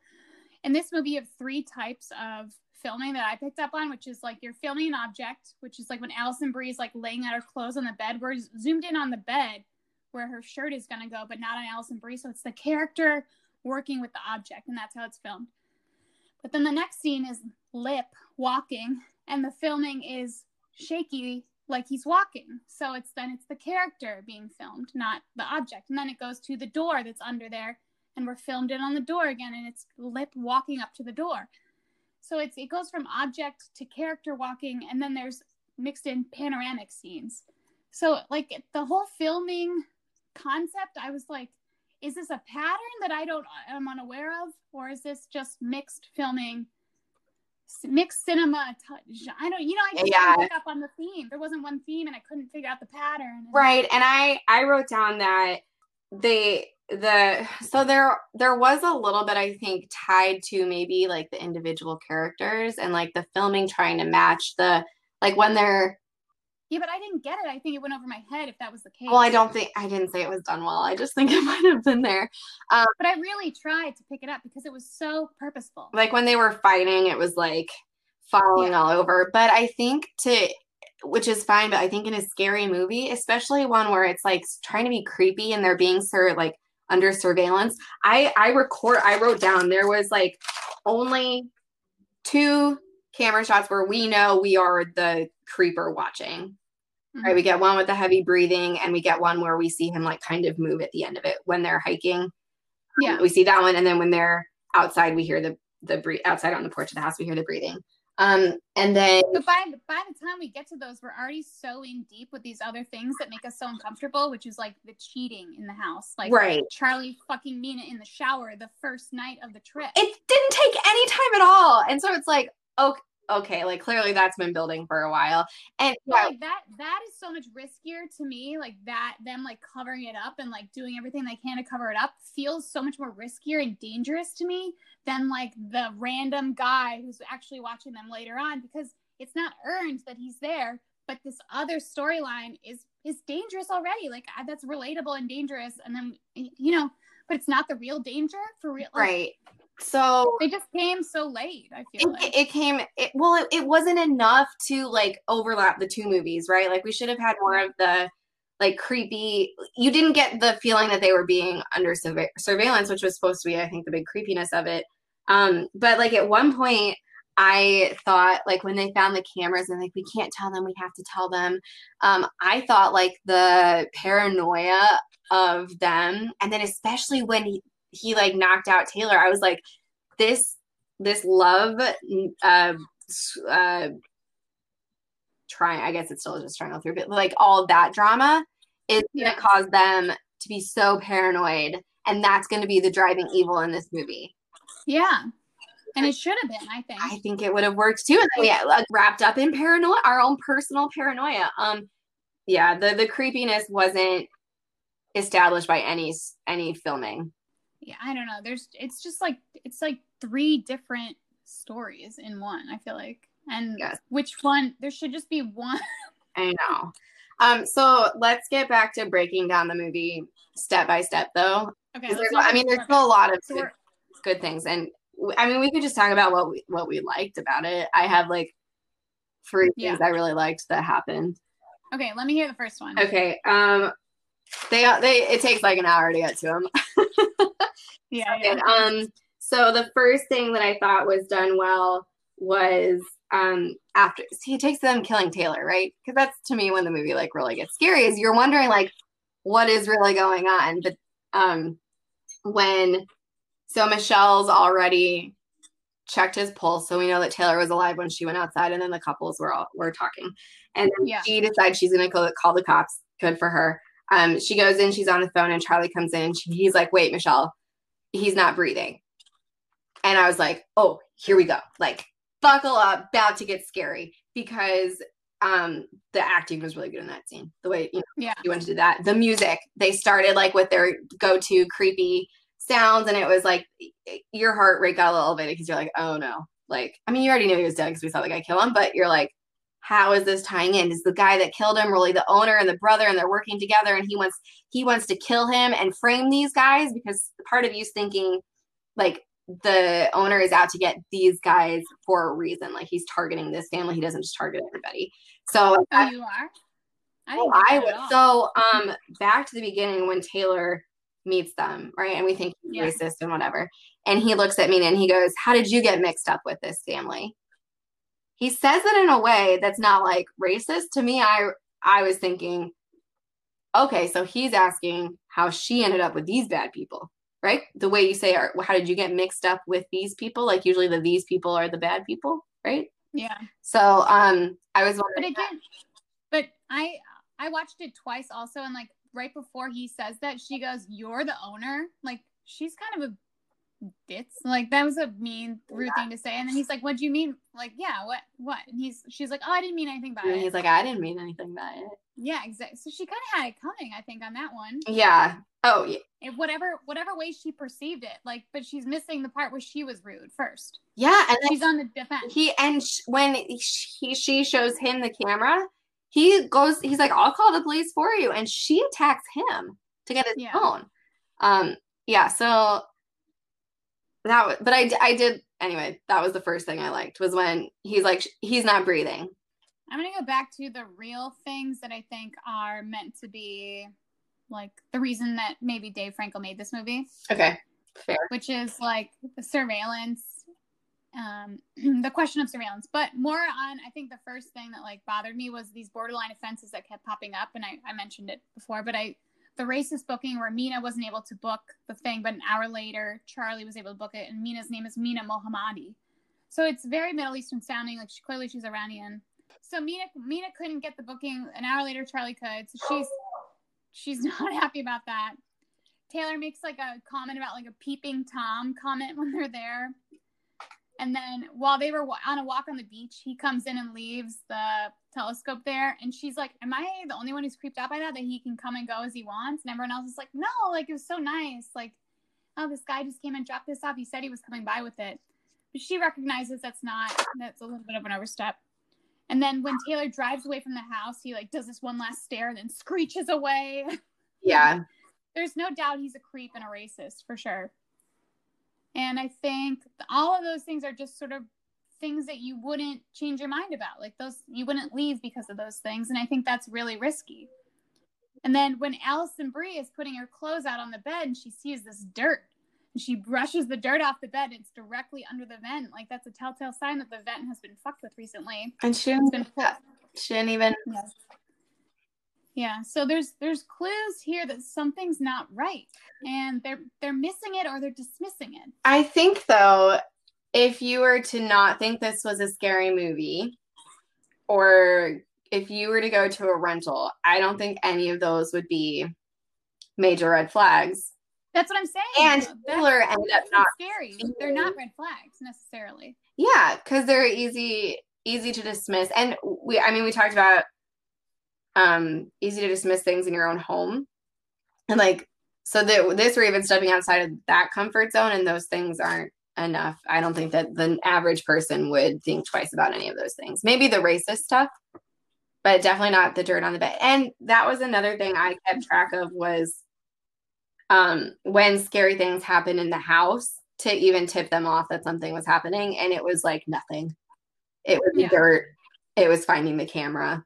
in this movie, you have three types of filming that I picked up on, which is like you're filming an object, which is like when Alison Brie is like laying out her clothes on the bed. We're zoomed in on the bed where her shirt is going to go, but not on Alison Brie. So it's the character working with the object, and that's how it's filmed. But then the next scene is Lip walking, and the filming is shaky like he's walking. So it's then it's the character being filmed, not the object. And then it goes to the door that's under there and we're filmed in on the door again and it's lip walking up to the door so it's it goes from object to character walking and then there's mixed in panoramic scenes so like the whole filming concept i was like is this a pattern that i don't i'm unaware of or is this just mixed filming mixed cinema touch. I don't you know i yeah. pick up on the theme there wasn't one theme and i couldn't figure out the pattern Right. And I I wrote down that they the so there there was a little bit I think tied to maybe like the individual characters and like the filming trying to match the like when they're yeah but i didn't get it i think it went over my head if that was the case well I don't think I didn't say it was done well. I just think it might have been there. Um, but I really tried to pick it up because it was so purposeful. like when they were fighting it was like falling Yeah. all over but i think to which is fine but i think in a scary movie especially one where it's like trying to be creepy and they're being sur- like under surveillance i i record i wrote down there was like only two camera shots where we know we are the creeper watching right we get one with the heavy breathing and we get one where we see him like kind of move at the end of it when they're hiking. Yeah. we see that one and then when they're outside we hear the the breathe outside on the porch of the house we hear the breathing. Um and then But by by the time we get to those, we're already so in deep with these other things that make us so uncomfortable, which is like the cheating in the house, like right. Charlie fucking Mina in the shower the first night of the trip. it didn't take any time at all. And so it's like okay okay like clearly that's been building for a while and yeah, like that that is so much riskier to me like that them like covering it up and like doing everything they can to cover it up feels so much more riskier and dangerous to me than like the random guy who's actually watching them later on because it's not earned that he's there but this other storyline is is dangerous already like that's relatable and dangerous and then you know but it's not the real danger for real like, right so they just came so late i feel like. it, it came it, well it, it wasn't enough to like overlap the two movies right? Like we should have had more of the like creepy you didn't get the feeling that they were being under surve- surveillance which was supposed to be i think the big creepiness of it. Um but like at one point i thought like when they found the cameras and like we can't tell them we have to tell them. Um i thought like the paranoia of them and then especially when he, he like knocked out taylor i was like this this love uh uh trying i guess it's still just trying to through but like all that drama is going to cause them to be so paranoid and that's going to be the driving evil in this movie yeah And it should have been, I think. I think it would have worked too. And then we got, like, wrapped up in paranoia, our own personal paranoia. Um, yeah, the the creepiness wasn't established by any any filming. Yeah, I don't know. There's it's just like it's like three different stories in one, I feel like. And Yes. which one there should just be one. I know. Um, so let's get back to breaking down the movie step by step, though. Okay. 'Cause let's there's- I mean, there's still a lot of good, good things, and I mean, we could just talk about what we what we liked about it. I have like three Yeah. things I really liked that happened. Okay, let me hear the first one. Okay. Um, they they it takes like an hour to get to them. Yeah, yeah. Um, so the first thing that I thought was done well was um after see it takes them killing Taylor, right? Because that's to me when the movie like really gets scary is you're wondering like what is really going on. But um when so Michelle's already checked his pulse, so we know that Taylor was alive when she went outside, and then the couples were all were talking, and then Yeah. she decides she's gonna go call the cops. Good for her. Um, she goes in, she's on the phone, and Charlie comes in, she, he's like, "Wait, Michelle, he's not breathing," and I was like, "Oh, here we go!" Like, buckle up, about to get scary because um the acting was really good in that scene. The way you know Yeah. you went to do that. The music, they started like with their go-to creepy sounds, and it was like your heart rate got a little elevated because you're like, oh no. Like, I mean, you already knew he was dead because we saw the guy kill him, but you're like, how is this tying in? Is the guy that killed him really the owner and the brother, and they're working together, and he wants he wants to kill him and frame these guys because part of you's thinking like the owner is out to get these guys for a reason. Like he's targeting this family. He doesn't just target everybody. So Oh, you are? I Oh, I would. So, um, back to the beginning when Taylor meets them, right? And we think he's Yeah. racist and whatever. And he looks at me and he goes, How did you get mixed up with this family? He says it in a way that's not like racist. To me, I I was thinking, okay, so he's asking how she ended up with these bad people, right? The way you say, how did you get mixed up with these people? Like usually the these people are the bad people, right? yeah. So um I was But did but I I watched it twice also and like right before he says that she goes, You're the owner? Like she's kind of a ditz. Like that was a mean, rude thing to say. And then he's like, What do you mean? Like, yeah, what what? And he's she's like, Oh, I didn't mean anything by and it. he's like, I didn't mean anything by it. yeah, exactly. So she kinda had it coming, I think, on that one. Yeah. Oh, yeah. Whatever whatever way she perceived it. Like, but she's missing the part where she was rude first. Yeah, and then She's on the defense. he and sh- when he she shows him the camera, he goes. He's like, "I'll call the police for you," and she attacks him to get his Yeah. phone. Um, yeah. So that was, but I did anyway. That was the first thing I liked was when he's like, he's not breathing. I'm gonna go back to the real things that I think are meant to be like the reason that maybe Dave Franco made this movie, Okay, fair. which is like the surveillance, um, the question of surveillance. But more on, I think the first thing that like bothered me was these borderline offenses that kept popping up, and I, I mentioned it before, but I the racist booking where Mina wasn't able to book the thing, but an hour later Charlie was able to book it, and Mina's name is Mina Mohammadi. So it's very Middle Eastern sounding. Like she, clearly she's Iranian. So Mina Mina couldn't get the booking. An hour later, Charlie could. So she's she's not happy about that. Taylor makes like a comment about like a peeping tom comment when they're there. And then while they were on a walk on the beach, he comes in and leaves the telescope there. And she's like, Am I the only one who's creeped out by that? That he can come and go as he wants? And everyone else is like, No, like it was so nice. Like, oh, this guy just came and dropped this off. He said he was coming by with it. But she recognizes that's not, that's a little bit of an overstep. And then when Taylor drives away from the house, he like does this one last stare and then screeches away. Yeah, There's no doubt he's a creep and a racist for sure. And I think all of those things are just sort of things that you wouldn't change your mind about. Like those, you wouldn't leave because of those things. And I think that's really risky. And then when Alison Brie is putting her clothes out on the bed and she sees this dirt and she brushes the dirt off the bed, it's directly under the vent. Like that's a telltale sign that the vent has been fucked with recently. and she didn't, been pulled. she didn't even. Yes. Yeah, so there's there's clues here that something's not right, and they're they're missing it or they're dismissing it. I think though, if you were to not think this was a scary movie, or if you were to go to a rental, I don't think any of those would be major red flags. That's what I'm saying. And That's- ended up not scary. They're not red flags necessarily. Yeah, because they're easy easy to dismiss. And we I mean we talked about um easy to dismiss things in your own home. And like so that this we're even stepping outside of that comfort zone and those things aren't enough. I don't think that the average person would think twice about any of those things. Maybe the racist stuff, but definitely not the dirt on the bed. And that was another thing I kept track of was um when scary things happen in the house to even tip them off that something was happening and it was like nothing it was Yeah. dirt it was finding the camera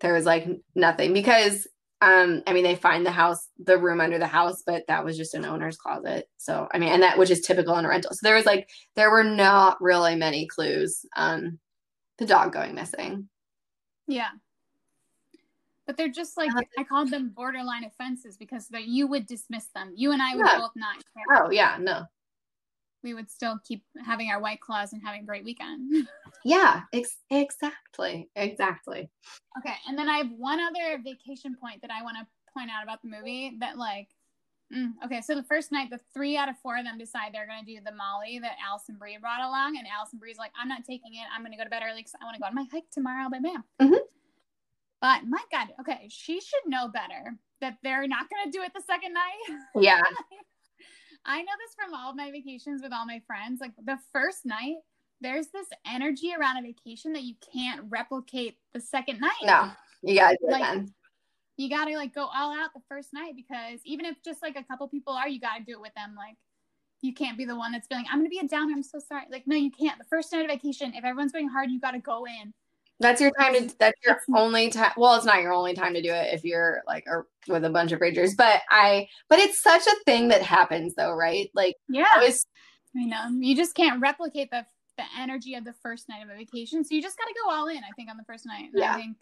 there was like nothing because um i mean they find the house the room under the house but that was just an owner's closet so i mean and that which is typical in a rental so there was like there were not really many clues um the dog going missing Yeah. But they're just like Uh, I called them borderline offenses because that you would dismiss them. You and I would Yeah. both not care. oh yeah no We would still keep having our white claws and having a great weekend. yeah ex- exactly exactly okay, and then I have one other vacation point that I want to point out about the movie that like mm, okay, so the first night the three out of four of them decide they're gonna do the Molly that Alison Brie brought along, and Alison Brie's like, I'm not taking it. I'm gonna go to bed early because I want to go on my hike tomorrow. Bam bam. Mhm. But my God, okay, she should know better that they're not gonna do it the second night. yeah I know this from all of my vacations with all my friends. Like the first night, there's this energy around a vacation that you can't replicate the second night. no you gotta do it Like, then You gotta like go all out the first night because even if just like a couple people are, you gotta do it with them. Like you can't be the one that's feeling, I'm gonna be a downer, I'm so sorry. Like, no, you can't. The first night of vacation, if everyone's going hard, you gotta go in. That's your time to. That's your only time. Well, it's not your only time to do it if you're like or with a bunch of ragers. But I. But it's such a thing that happens, though, right? Like Yeah. I know. You just can't replicate the the energy of the first night of a vacation. So you just gotta go all in, I think, on the first night. Yeah. I think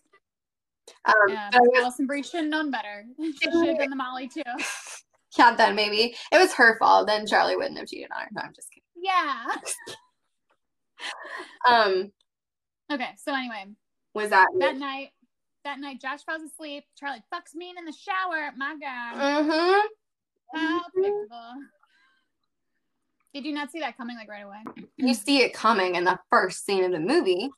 Um, Yeah, but I was- Alison Brie should have known better. She should have done the Molly too. yeah, then maybe it was her fault. Then Charlie wouldn't have cheated on her. No, I'm just kidding. Yeah. Um, Okay, so anyway, was that? that night, that night, Josh falls asleep. Charlie fucks me in the shower. My God, Mm-hmm. how predictable. Did you not see that coming like right away? You see it coming in the first scene of the movie.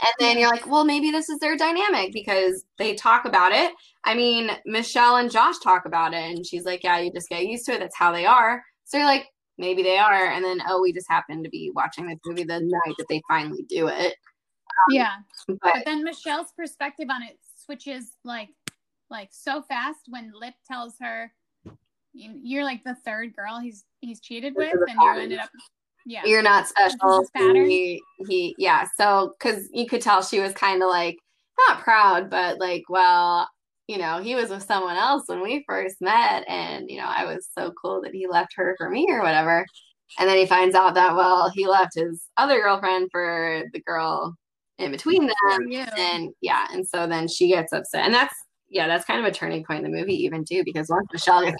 And then you're like, well, maybe this is their dynamic because they talk about it. I mean, Michelle and Josh talk about it, and she's like, yeah, you just get used to it. That's how they are. So you're like, maybe they are. And then, oh, we just happen to be watching this movie the night that they finally do it. Um, yeah, But but then Michelle's perspective on it switches like, like so fast when Lip tells her, "You- "You're like the third girl he's he's cheated This with," is a and you ended up. Yeah, you're not special. He, he, yeah. So, because you could tell she was kind of like, not proud, but like, well, you know, he was with someone else when we first met. And, you know, I was so cool that he left her for me or whatever. And then he finds out that, well, he left his other girlfriend for the girl in between them. you. And yeah. And so then she gets upset. And that's, yeah, that's kind of a turning point in the movie, even too, because once Michelle gets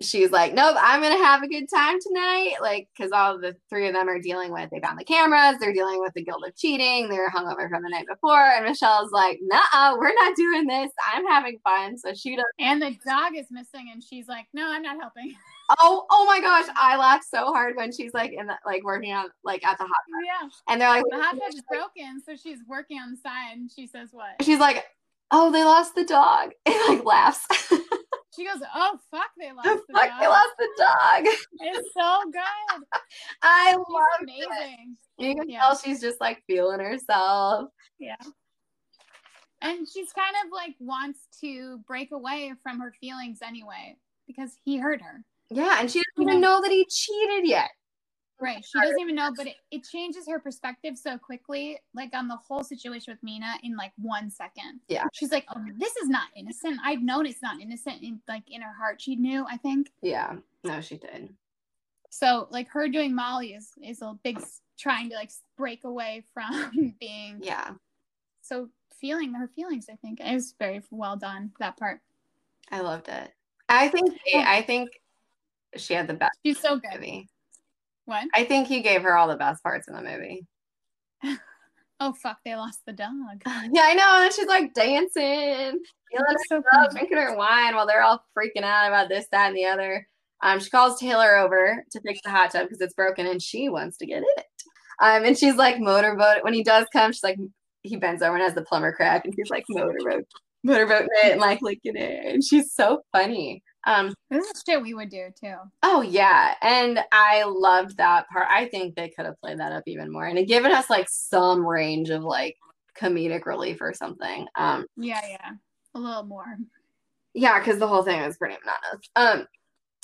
she's like, nope, I'm gonna have a good time tonight. Like, because all the three of them are dealing with they found the cameras, they're dealing with the guilt of cheating, they're hungover from the night before, and Michelle's like, nah, we're not doing this. I'm having fun. So she does. and the dog is missing, and she's like, "No, I'm not helping." Oh, oh my gosh, I laughed so hard when she's like in the like working on like at the hot yeah, and they're like, the hot broken, so she's working on the side, and she says, "What?" she's like, oh, they lost the dog, and like laughs. She goes, "Oh fuck, they lost Fuck, the dog." they lost the dog. It's so good. I She's love it. You can Yeah. tell she's just like feeling herself. Yeah. And she's kind of like wants to break away from her feelings anyway because he hurt her. Yeah, and she doesn't even know that he cheated yet. Right. She doesn't even know, but it, it changes her perspective so quickly, like on the whole situation with Mina in like one second. Yeah. She's like, Oh, this is not innocent. I've known it's not innocent in like in her heart. She knew, I think. Yeah, no, she did. So like her doing Molly is is a big trying to like break away from being Yeah, so feeling her feelings, I think. It was very well done, that part. I loved it. I think I think she had the best She's so good. movie. What? I think he gave her all the best parts in the movie. Oh, fuck, they lost the dog. Yeah, I know. And she's like dancing, feeling so drinking her wine while they're all freaking out about this, that, and the other. Um, she calls Taylor over to fix the hot tub because it's broken and she wants to get in it. Um, and she's like motorboat. When he does come, she's like he bends over and has the plumber crack, and she's like motorboat, motorboat it and like licking it. And she's so funny. Um, This is shit we would do too. oh yeah, and I loved that part. I think they could have played that up even more and it given us like some range of like comedic relief or something. Um, Yeah, yeah. A little more. yeah, because the whole thing was pretty monotonous. Um,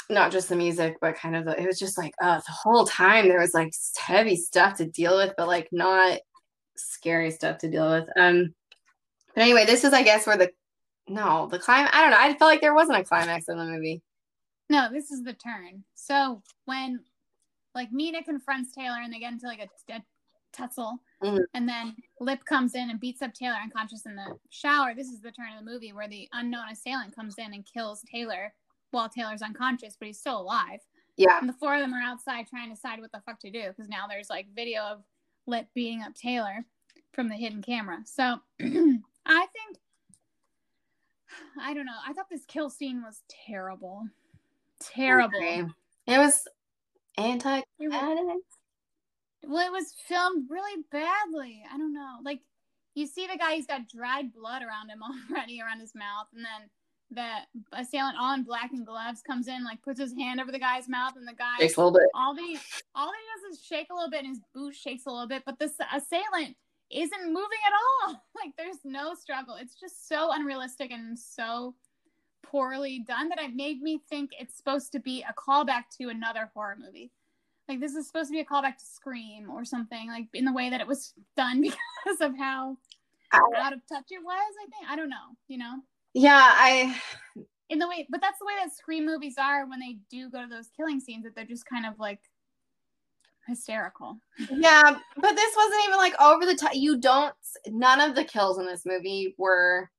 not just the music, but kind of the, it was just like uh, the whole time there was like heavy stuff to deal with, but like not scary stuff to deal with. Um, but anyway, this is I guess where the no the climb. I don't know. I felt like there wasn't a climax in the movie. No, this is the turn. So when like Mina confronts Taylor and they get into like a, a tussle, Mhm. and then Lip comes in and beats up Taylor unconscious in the shower. This is the turn of the movie where the unknown assailant comes in and kills Taylor while Taylor's unconscious, but he's still alive. Yeah, And the four of them are outside trying to decide what the fuck to do because now there's like video of Lip beating up Taylor from the hidden camera. So I think I don't know. I thought this kill scene was terrible. Terrible. Okay. It was anti. It Well, it was filmed really badly. I don't know. Like you see the guy, he's got dried blood around him already around his mouth, and then the assailant all in black and gloves comes in, like puts his hand over the guy's mouth, and the guy shakes a little bit. all they all he does is shake a little bit and his boot shakes a little bit, but this assailant isn't moving at all. Like there's no struggle. It's just so unrealistic and so poorly done that it made me think it's supposed to be a callback to another horror movie. Like this is supposed to be a callback to Scream or something, like in the way that it was done because of how out of touch it was, I think. I don't know, you know? Yeah, I. In the way but that's the way that Scream movies are when they do go to those killing scenes, that they're just kind of like hysterical. Yeah, but this wasn't even like over the top. You don't. None of the kills in this movie were.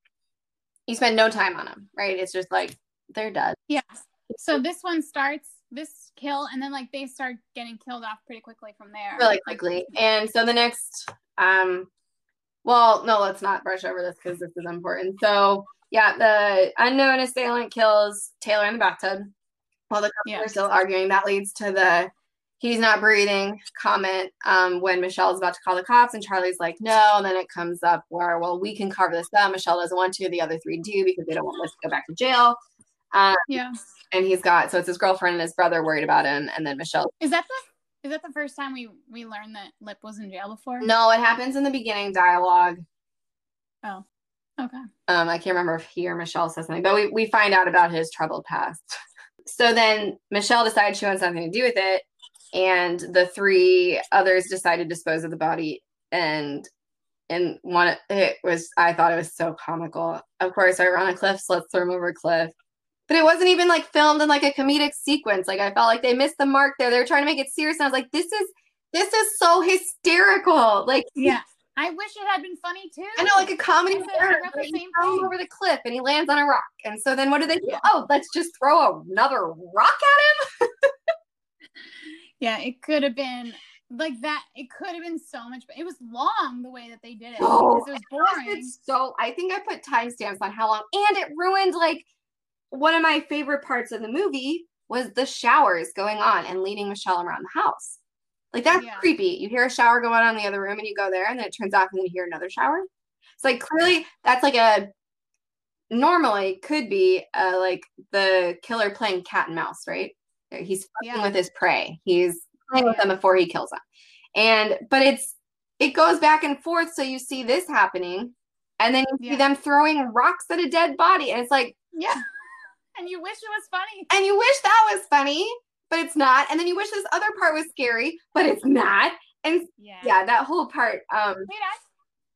You spend no time on them, right? It's just like they're dead. Yeah. So this one starts this kill, and then like they start getting killed off pretty quickly from there. really quickly. And so the next, um, well, no, let's not brush over this because this is important. So yeah, the unknown assailant kills Taylor in the bathtub while the couples Yeah. are still arguing. That leads to the he's not breathing comment um, when Michelle's about to call the cops and Charlie's like, no. And then it comes up where, well, we can cover this up. Michelle doesn't want to. The other three do because they don't want us to go back to jail. Um, Yeah. and he's got, so it's his girlfriend and his brother worried about him. And then Michelle Is that the is that the first time we we learned that Lip was in jail before? No, it happens in the beginning dialogue. Oh, okay. Um, I can't remember if he or Michelle says something, but we, we find out about his troubled past. So then Michelle decides she wants something to do with it, and the three others decided to dispose of the body. And and one it was I thought it was so comical. Of course, are on a cliff, so let's throw him over a cliff. But it wasn't even like filmed in like a comedic sequence. Like I felt like they missed the mark there. They were trying to make it serious, and I was like, this is this is so hysterical. Like Yeah. I wish it had been funny too. I know, like a comedy. I said- I parody, read the but you same throw him over the cliff and he lands on a rock. And so then what do they do? Yeah. Oh, let's just throw another rock at him. Yeah, it could have been like that. It could have been so much. But it was long the way that they did it Oh, because it was boring. It's so I think I put timestamps on how long, and it ruined like one of my favorite parts of the movie was the showers going on and leading Michelle around the house. Like that's Yeah. creepy. You hear a shower going on in the other room and you go there and then it turns off and then you hear another shower. It's like clearly that's like a normally could be uh, like the killer playing cat and mouse, right? He's fucking Yeah. with his prey. He's playing with them before he kills them. And but it's it goes back and forth. So you see this happening, and then you see them throwing rocks at a dead body, and it's like, yeah. And you wish it was funny. and you wish that was funny, but it's not. And then you wish this other part was scary, but it's not. And Yeah. yeah, that whole part. Um, Wait, I,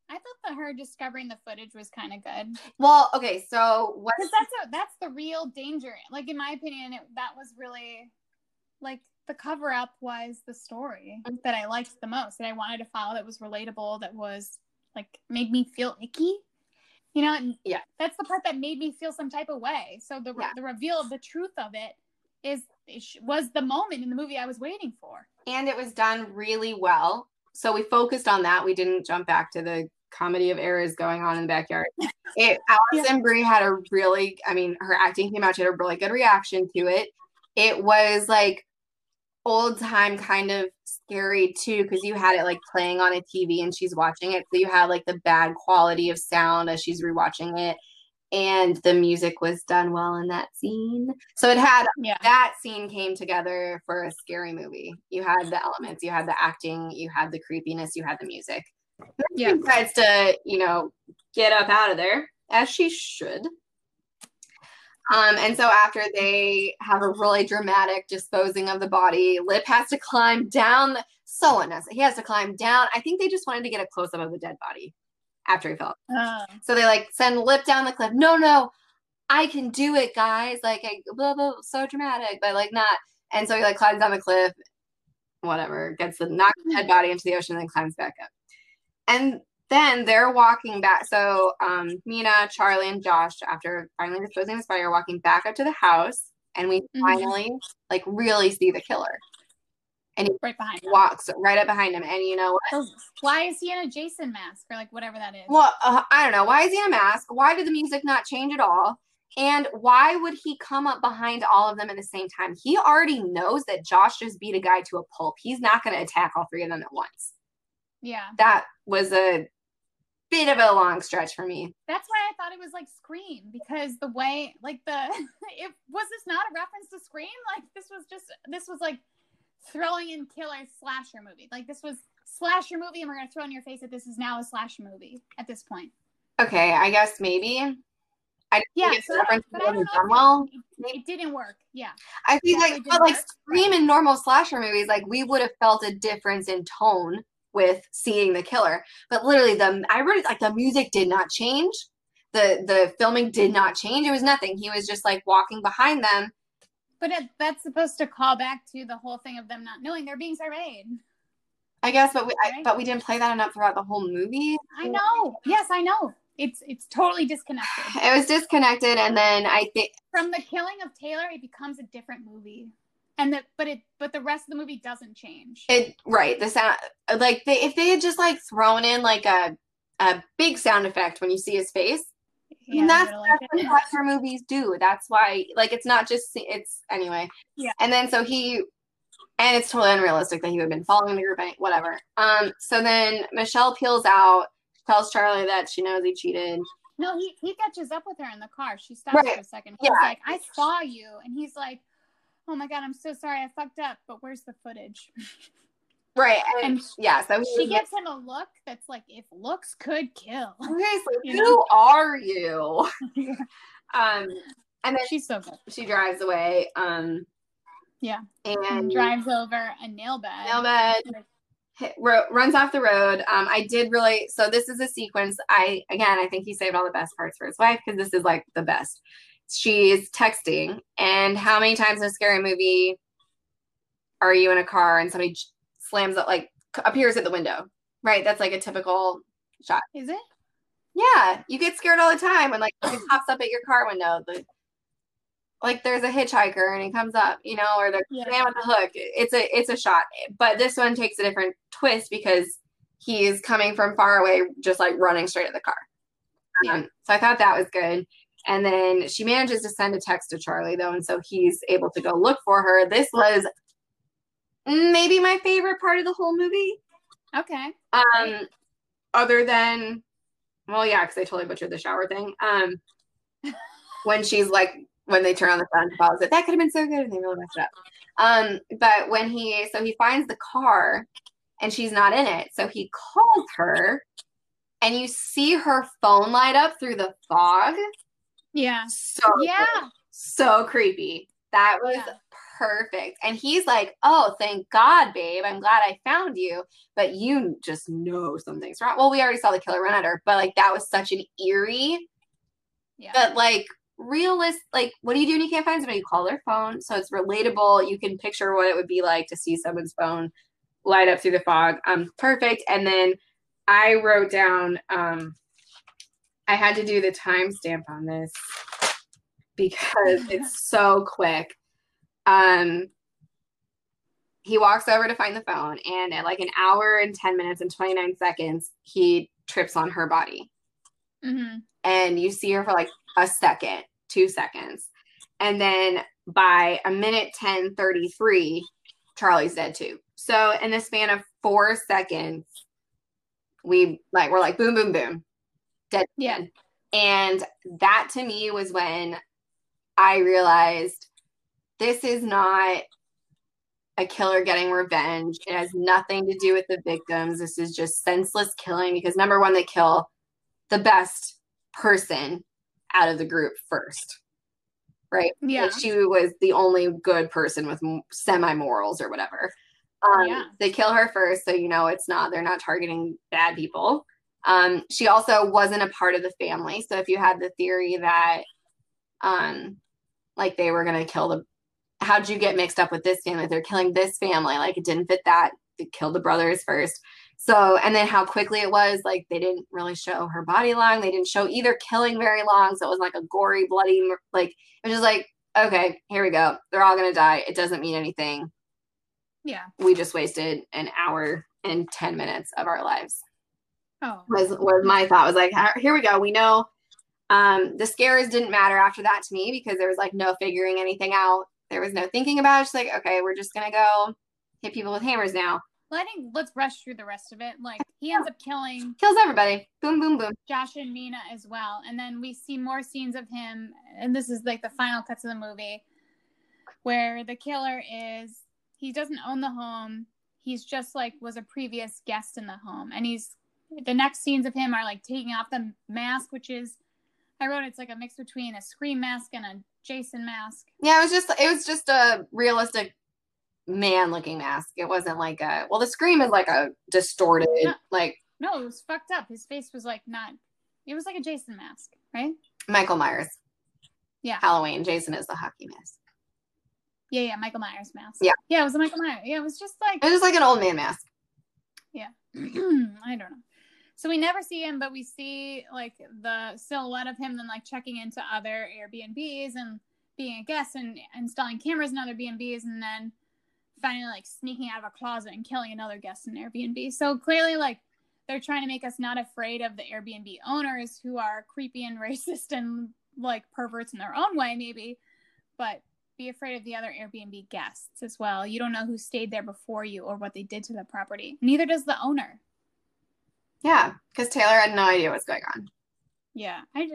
I thought that her discovering the footage was kind of good well, okay, so what? because that's a, that's the real danger. Like in my opinion, it, that was really like the cover up was the story that I liked the most that I wanted to follow. That was relatable. That was like made me feel icky. You know, and Yeah. that's the part that made me feel some type of way. So the Yeah. the reveal of the truth of it is it was the moment in the movie I was waiting for. and it was done really well. so we focused on that. We didn't jump back to the comedy of errors going on in the backyard. It Alison Brie had a really, I mean, her acting came out. She had a really good reaction to it. It was like old time kind of scary too because you had it like playing on a TV and she's watching it. So you had like the bad quality of sound as she's rewatching it. And the music was done well in that scene. So it had Yeah. that scene came together for a scary movie. You had the elements, you had the acting, you had the creepiness, you had the music. Yeah. She decides to, you know, get up out of there as she should. Um, and so after they have a really dramatic disposing of the body, Lip has to climb down. The, so unnecessary. He has to climb down. I think they just wanted to get a close up of the dead body after he fell. Uh, So they like send Lip down the cliff. No, no, I can do it, guys. Like, I, blah, blah, so dramatic, but like not. And so he like climbs down the cliff, whatever, gets the knocked the dead body into the ocean, and then climbs back up. And then they're walking back. So um, Mina, Charlie, and Josh, after finally disposing of the are walking back up to the house, and we Mhm. finally like really see the killer. And he right behind him. Walks right up behind him, and you know what? Why is he in a Jason mask or like whatever that is? Well, uh, I don't know. Why is he in a mask? Why did the music not change at all? And why would he come up behind all of them at the same time? He already knows that Josh just beat a guy to a pulp. He's not going to attack all three of them at once. Yeah. That was a bit of a long stretch for me. That's why I thought it was like Scream because the way like the it was this not a reference to Scream? Like this was just this was like throwing in killer slasher movie. Like this was slasher movie and we're gonna throw in your face that this is now a slasher movie at this point. Okay, I guess maybe. I didn't Yeah, think it's so a I don't- reference to it know done if well. it, didn't work. Yeah. I feel Yeah, like, but like work, Scream in normal slasher movies, like we would have felt a difference in tone with seeing the killer. But literally, the I wrote it like the music did not change, the the filming did not change. It was nothing. He was just like walking behind them. But it, that's supposed to call back to the whole thing of them not knowing they're being surveyed. I guess, but we I, but we didn't play that enough throughout the whole movie. I know. Yes, I know. It's it's totally disconnected. It was disconnected, and then I think From the killing of Taylor, it becomes a different movie. And the but it but the rest of the movie doesn't change. it right the sound like they if they had just like thrown in like a a big sound effect when you see his face Yeah, and that's, really that's like what slasher movies do. That's why, like, it's not just it's anyway. Yeah. And then so he, and it's totally unrealistic that he would have been following the group. any- Whatever. Um. So then Michelle peels out, tells Charlie that she knows he cheated. No, he he catches up with her in the car. She stops Right. for a second. He's Yeah. like, I saw you. And he's like, Oh my god, I'm so sorry, I fucked up, but where's the footage? Right. And, And yeah. So She he gives him a look that's like, if looks could kill. seriously, You who know? are you? Um. And then She's so good. she drives away. Um. Yeah. And drives over a nail bed. nail bed. hit, ro- runs off the road. Um, I did really. So this is a sequence. I again, I think he saved all the best parts for his wife because this is like the best. She's texting, and how many times in a scary movie are you in a car and somebody slams up, like appears at the window? Right. That's like a typical shot. Is it? Yeah, you get scared all the time when like something pops up at your car window. The, like there's a hitchhiker and he comes up, you know, or the Yeah. man with the hook. It's a it's a shot, but this one takes a different twist because he's coming from far away, just like running straight at the car. Um, so I thought that was good. And then she manages to send a text to Charlie though, and so he's able to go look for her. This was maybe my favorite part of the whole movie. Okay. Um, other than, well, yeah, because I totally butchered the shower thing. Um, when she's like, when they turn on the sun, follows it. That could have been so good, and they really messed it up. Um, but when he, so he finds the car, and she's not in it, so he calls her, and you see her phone light up through the fog. Yeah. So Yeah. so creepy. That was Yeah. perfect. And he's like, "Oh, thank God, babe. I'm glad I found you." But you just know something's wrong. Well, we already saw the killer run at her, but like that was such an eerie, Yeah. but like realist. Like, what do you do when you can't find somebody? You call their phone, so it's relatable. You can picture what it would be like to see someone's phone light up through the fog. Um, perfect. And then I wrote down. Um, I had to do the timestamp on this because it's so quick. Um, he walks over to find the phone, and at like an hour and 10 minutes and 29 seconds, he trips on her body. hmm And you see her for like a second, two seconds. And then by a minute 10 33, Charlie's dead too. So in the span of four seconds, we like we're like boom, boom, boom, dead. Yeah. And that to me was when I realized this is not a killer getting revenge. It has nothing to do with the victims. This is just senseless killing because number one, they kill the best person out of the group first. Right. Yeah. Like, she was the only good person with semi morals or whatever. Um, Yeah. They kill her first, so you know it's not, they're not targeting bad people. Um, she also wasn't a part of the family. So if you had the theory that, um, like they were going to kill the, how'd you get mixed up with this family? They're killing this family. Like it didn't fit that. They killed the brothers first. So, and then how quickly it was, like they didn't really show her body long. They didn't show either killing very long. So it was like a gory, bloody, like it was just like, okay, here we go. They're all going to die. It doesn't mean anything. Yeah. We just wasted an hour and 10 minutes of our lives Oh. was was my thought was like "Ah, here we go we know um the scares didn't matter after that to me because there was like no figuring anything out there was no thinking about it just like okay we're just gonna go hit people with hammers now Well, I think let's rush through the rest of it. Like he ends up killing kills everybody boom boom boom Josh and Mina as well. And then we see more scenes of him, and this is like the final cuts of the movie, where the killer is he doesn't own the home. He's just like was a previous guest in the home, and he's the next scenes of him are like taking off the mask, which is I wrote it's like a mix between a scream mask and a Jason mask. yeah it was just it was just a realistic man looking mask it wasn't like a well the scream is like a distorted Yeah. like No, it was fucked up. His face was like not. It was like a Jason mask, right? michael myers Yeah. halloween jason is the hockey mask Yeah, yeah, Michael Myers mask. Yeah. Yeah, it was a Michael Myers. Yeah, it was just like it was just like an old man mask Yeah. I don't know. So we never see him, but we see like the silhouette of him then like checking into other Airbnbs and being a guest and installing cameras in other B&Bs and then finally like sneaking out of a closet and killing another guest in Airbnb. So clearly like they're trying to make us not afraid of the Airbnb owners who are creepy and racist and like perverts in their own way maybe, but be afraid of the other Airbnb guests as well. You don't know who stayed there before you or what they did to the property. Neither does the owner. Yeah because taylor had no idea what's going on Yeah, I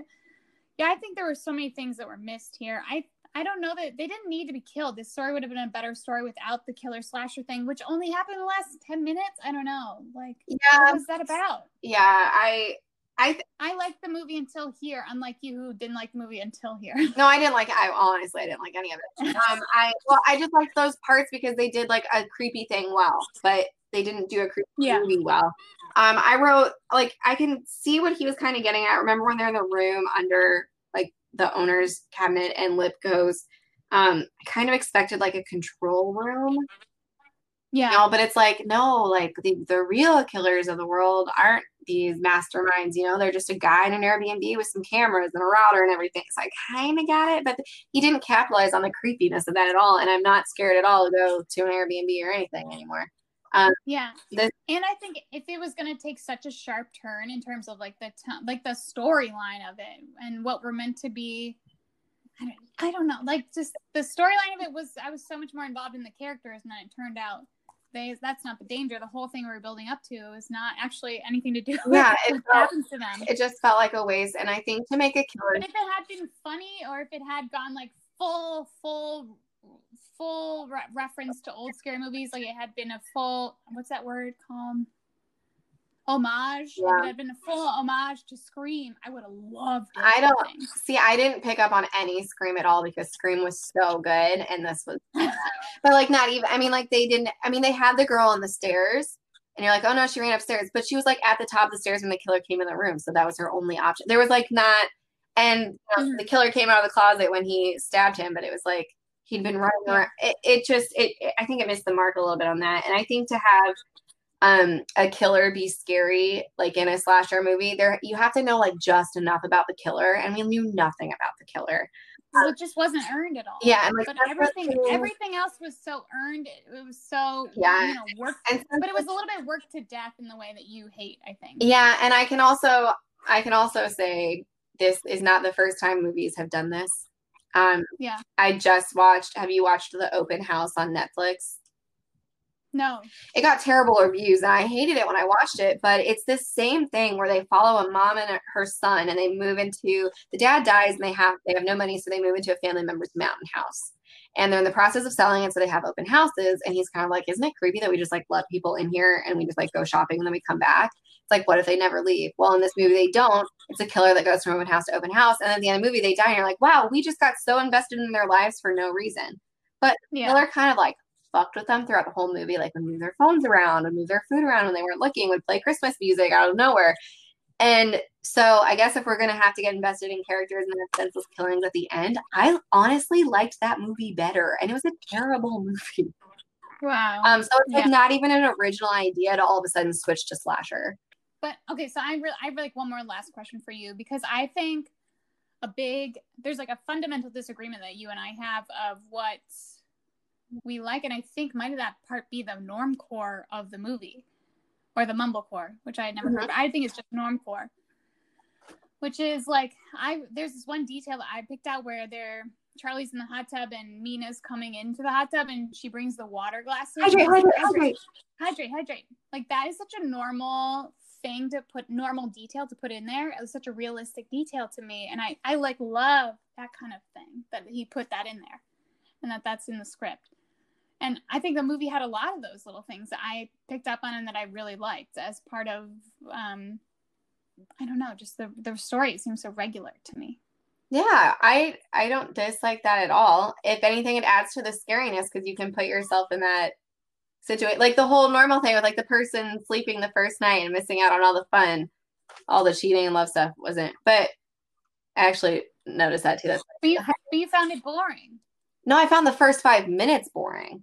yeah, I think there were so many things that were missed here. I I don't know that they didn't need to be killed. This story would have been a better story without the killer slasher thing, which only happened in the last ten minutes. I don't know, like yeah what was that about? yeah i i th- I liked the movie until here, unlike you who didn't like the movie until here. no i didn't like It. i honestly i didn't like any of it um i well i just liked those parts because they did like a creepy thing well but they didn't do a creepy Yeah. movie well um i wrote like i can see what he was kind of getting at remember when they're in the room under like the owner's cabinet and lip goes um i kind of expected like a control room Yeah, you know, but it's like no, like the the real killers of the world aren't these masterminds. You know, they're just a guy in an Airbnb with some cameras and a router and everything. So I kind of got it, but he didn't capitalize on the creepiness of that at all. And I'm not scared at all to go to an Airbnb or anything anymore. Uh, yeah. This- and I think if it was going to take such a sharp turn in terms of like the t- like the storyline of it and what we're meant to be I don't, I don't know. Like just the storyline of it was I was so much more involved in the characters and then it turned out they that's not the danger. The whole thing we were building up to is not actually anything to do with Yeah, it what felt- happens to them. It just felt like a waste. And I think to make a killer, But if it had been funny or if it had gone like full full full re- reference to old scary movies, like it had been a full what's that word called? Homage. Yeah. it had been a full homage to Scream, I would have loved it. I don't- see, I didn't pick up on any Scream at all because Scream was so good, and this was, but like not even. I mean, like they didn't. I mean, they had the girl on the stairs, and you're like, oh no, she ran upstairs, but she was like at the top of the stairs when the killer came in the room, so that was her only option. There was like not, and you know, Mhm. the killer came out of the closet when he stabbed him, but it was like he'd been running around. It, it just, it, it- I think it missed the mark a little bit on that, and I think to have um a killer be scary like in a slasher movie there you have to know like just enough about the killer and we knew nothing about the killer So it just wasn't earned at all. Yeah, and like but everything everything else was so earned. It, was so Yeah. you know worked, but it was a little bit worked to death in the way that you hate. I think. Yeah, and I can also I can also say this is not the first time movies have done this. Um Yeah. I just watched have you watched The Open House on Netflix? No. It got terrible reviews and I hated it when I watched it, but it's this same thing where they follow a mom and her son and they move into the dad dies and they have they have no money so they move into a family member's mountain house. And they're in the process of selling it so they have open houses and he's kind of like isn't it creepy that we just like let people in here and we just like go shopping and then we come back? It's like, what if they never leave? Well, in this movie, they don't. It's a killer that goes from open house to open house. And at the end of the movie, they die. And you're like, wow, we just got so invested in their lives for no reason. But yeah. Miller kind of like fucked with them throughout the whole movie, like would move their phones around, would move their food around when they weren't looking, would play Christmas music out of nowhere. And so I guess if we're gonna have to get invested in characters and have senseless killings at the end, I honestly liked that movie better. And it was a terrible movie. Wow. Um, so it's like Yeah. not even an original idea to all of a sudden switch to slasher. But okay, so I really I have like one more last question for you because I think a big there's like a fundamental disagreement that you and I have of what we like, and I think might that part be the norm core of the movie or the mumblecore, which I had never heard. Of. Mm-hmm. I think it's just normcore, which is like I there's this one detail that I picked out where they're Charlie's in the hot tub and Mina's coming into the hot tub and she brings the water glasses. Hydrate, hydrate, hydrate. hydrate, hydrate. Like that is such a normal thing to put normal detail to put in there. It was such a realistic detail to me, and I I like love that kind of thing that he put that in there, and that that's in the script. And I think the movie had a lot of those little things that I picked up on and that I really liked as part of um I don't know, just the the story. It seems so regular to me. Yeah, I I don't dislike that at all. If anything, it adds to the scariness because you can put yourself in that situation. Like the whole normal thing with like the person sleeping the first night and missing out on all the fun, all the cheating and love stuff wasn't. But I actually noticed that too. That's But you, but you found it boring. no, I found the first five minutes boring.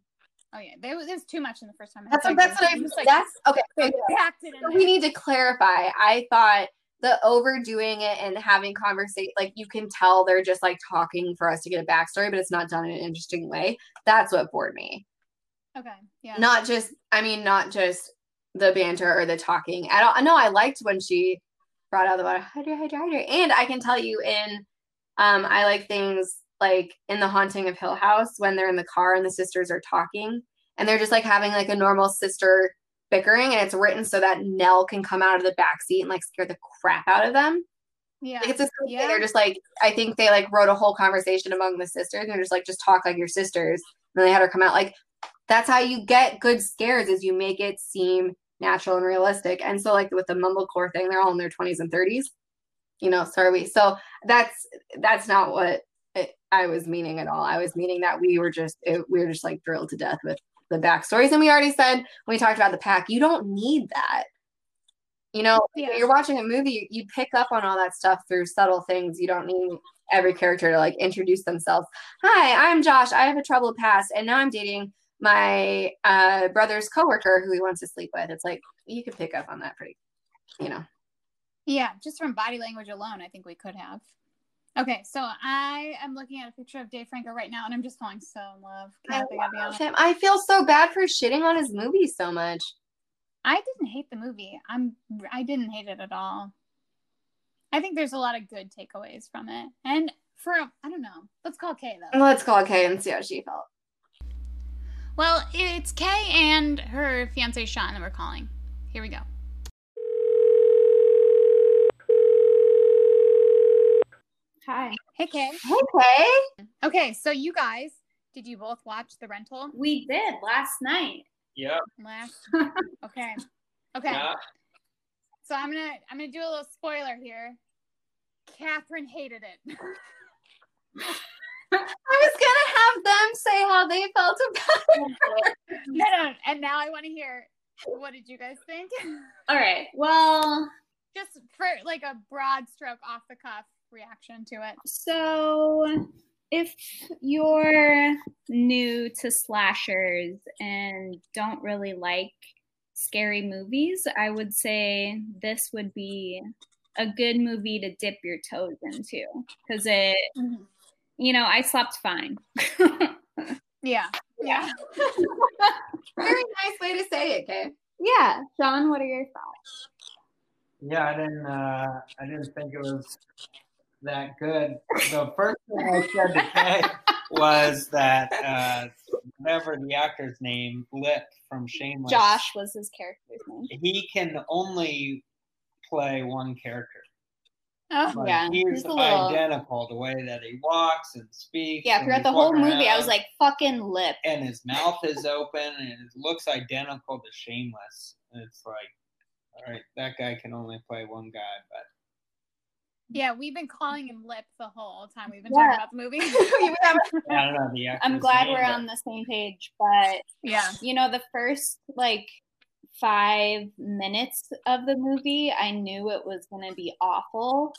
Oh yeah, there was, there was too much in the first time. That's what that's what I was, like, that's okay. packed So we need to clarify. I thought the overdoing it and having conversation, like you can tell they're just like talking for us to get a backstory, but it's not done in an interesting way. That's what bored me. Okay, yeah. Not just, I mean, not just the banter or the talking at all. I know I liked when she brought out the water, hydrate, hydrate, hydrate. And I can tell you in, um, I like things like in the haunting of Hill House when they're in the car and the sisters are talking and they're just like having like a normal sister bickering and it's written so that Nell can come out of the back seat and like scare the crap out of them. yeah. Like it's a. Yeah. They're just like I think they like wrote a whole conversation among the sisters and they're just like just talk like your sisters. And then they had her come out like that's how you get good scares is you make it seem natural and realistic. And so like with the mumblecore thing, they're all in their 20s and 30s. You know, so are we. So that's that's not what it, I was meaning at all. I was meaning that we were just it, we were just like drilled to death with the backstories. And we already said when we talked about the pack, you don't need that. You know, Yeah. you're watching a movie, you, you pick up on all that stuff through subtle things. You don't need every character to like introduce themselves. Hi, I'm Josh. I have a troubled past, and now I'm dating my uh, brother's coworker who he wants to sleep with. It's like you could pick up on that pretty, you know. Yeah, just from body language alone, I think we could have. Okay, so I am looking at a picture of Dave Franco right now, and I'm just falling so in love. I, Can't think I'll be love him. I feel so bad for shitting on his movie so much. I didn't hate the movie. I'm I didn't hate it at all. I think there's a lot of good takeaways from it, and for I don't know. Let's call Kay though. Let's call Kay and see how she felt. Well, it's Kay and her fiance Sean that we're calling. Here we go. Hi. Hey Kay. Hey, Kay. Okay, so you guys, did you both watch The Rental We did last night. Yeah. last? Okay. Okay. Yeah. So I'm gonna I'm gonna do a little spoiler here. Catherine hated it. I was gonna have them say how they felt about it. no, no, and now I want to hear what did you guys think? All right. Well, Just for like a broad stroke off the cuff reaction to it. so if you're new to slashers and don't really like scary movies, I would say this would be a good movie to dip your toes into because it you know, I slept fine. Yeah. Yeah. Very nice way to say it, Kay. yeah. Sean, what are your thoughts? Yeah, I didn't. Uh, I didn't think it was that good. The first thing I said to Kay was that uh, whatever the actor's name, Lip from Shameless, Josh was his character's name. he can only play one character. Oh, Like, Yeah, he's, he's little- identical the way that he walks and speaks. Yeah, throughout the whole movie, I was like, fucking lip. and his mouth is open and it looks identical to Shameless. It's like, all right, that guy can only play one guy, but yeah. We've been calling him Lip the whole time we've been Yeah. talking about the movie. You I don't know the I'm glad name, we're but- on the same page, but yeah. you know, the first like five minutes of the movie, I knew it was gonna be awful.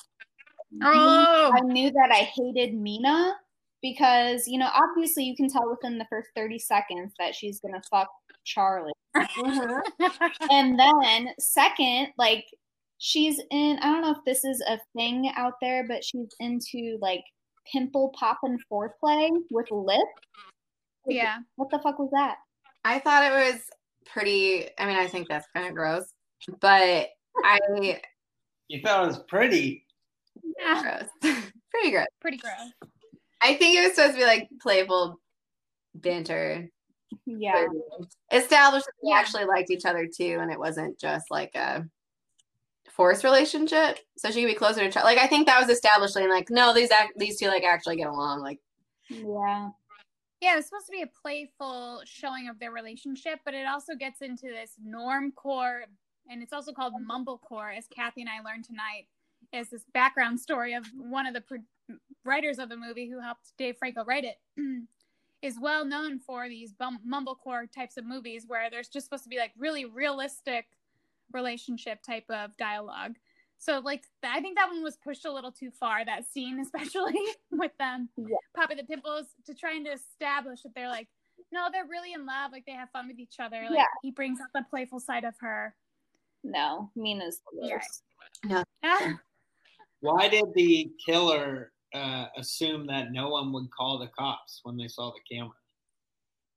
Oh, I knew that I hated Mina because, you know, obviously you can tell within the first 30 seconds that she's gonna fuck Charlie. Mhm. And then second, like she's in I don't know if this is a thing out there, but she's into like pimple pop popping foreplay with lip. yeah. What the fuck was that? I thought it was pretty. I mean, I think that's kind of gross, but I You thought it was pretty. Yeah. Gross, pretty gross. Pretty gross. I think it was supposed to be like playful banter. Yeah. Established that they Yeah. actually liked each other too, and it wasn't just like a forced relationship. So she could be closer to Charlie. Like I think that was establishing. Like no, these act these two like actually get along. Like Yeah. Yeah, it's supposed to be a playful showing of their relationship, but it also gets into this norm core, and it's also called mumblecore, as Kathy and I learned tonight. Is this background story of one of the pro- writers of the movie who helped Dave Franco write it? is well known for these bum- mumblecore types of movies where there's just supposed to be like really realistic relationship type of dialogue. So like th- I think that one was pushed a little too far. That scene, especially with them Yeah. popping the pimples, to trying to establish that they're like, no, they're really in love. Like they have fun with each other. Like Yeah. he brings out the playful side of her. No, Mina's the worst. Ah, Why did the killer uh, assume that no one would call the cops when they saw the camera?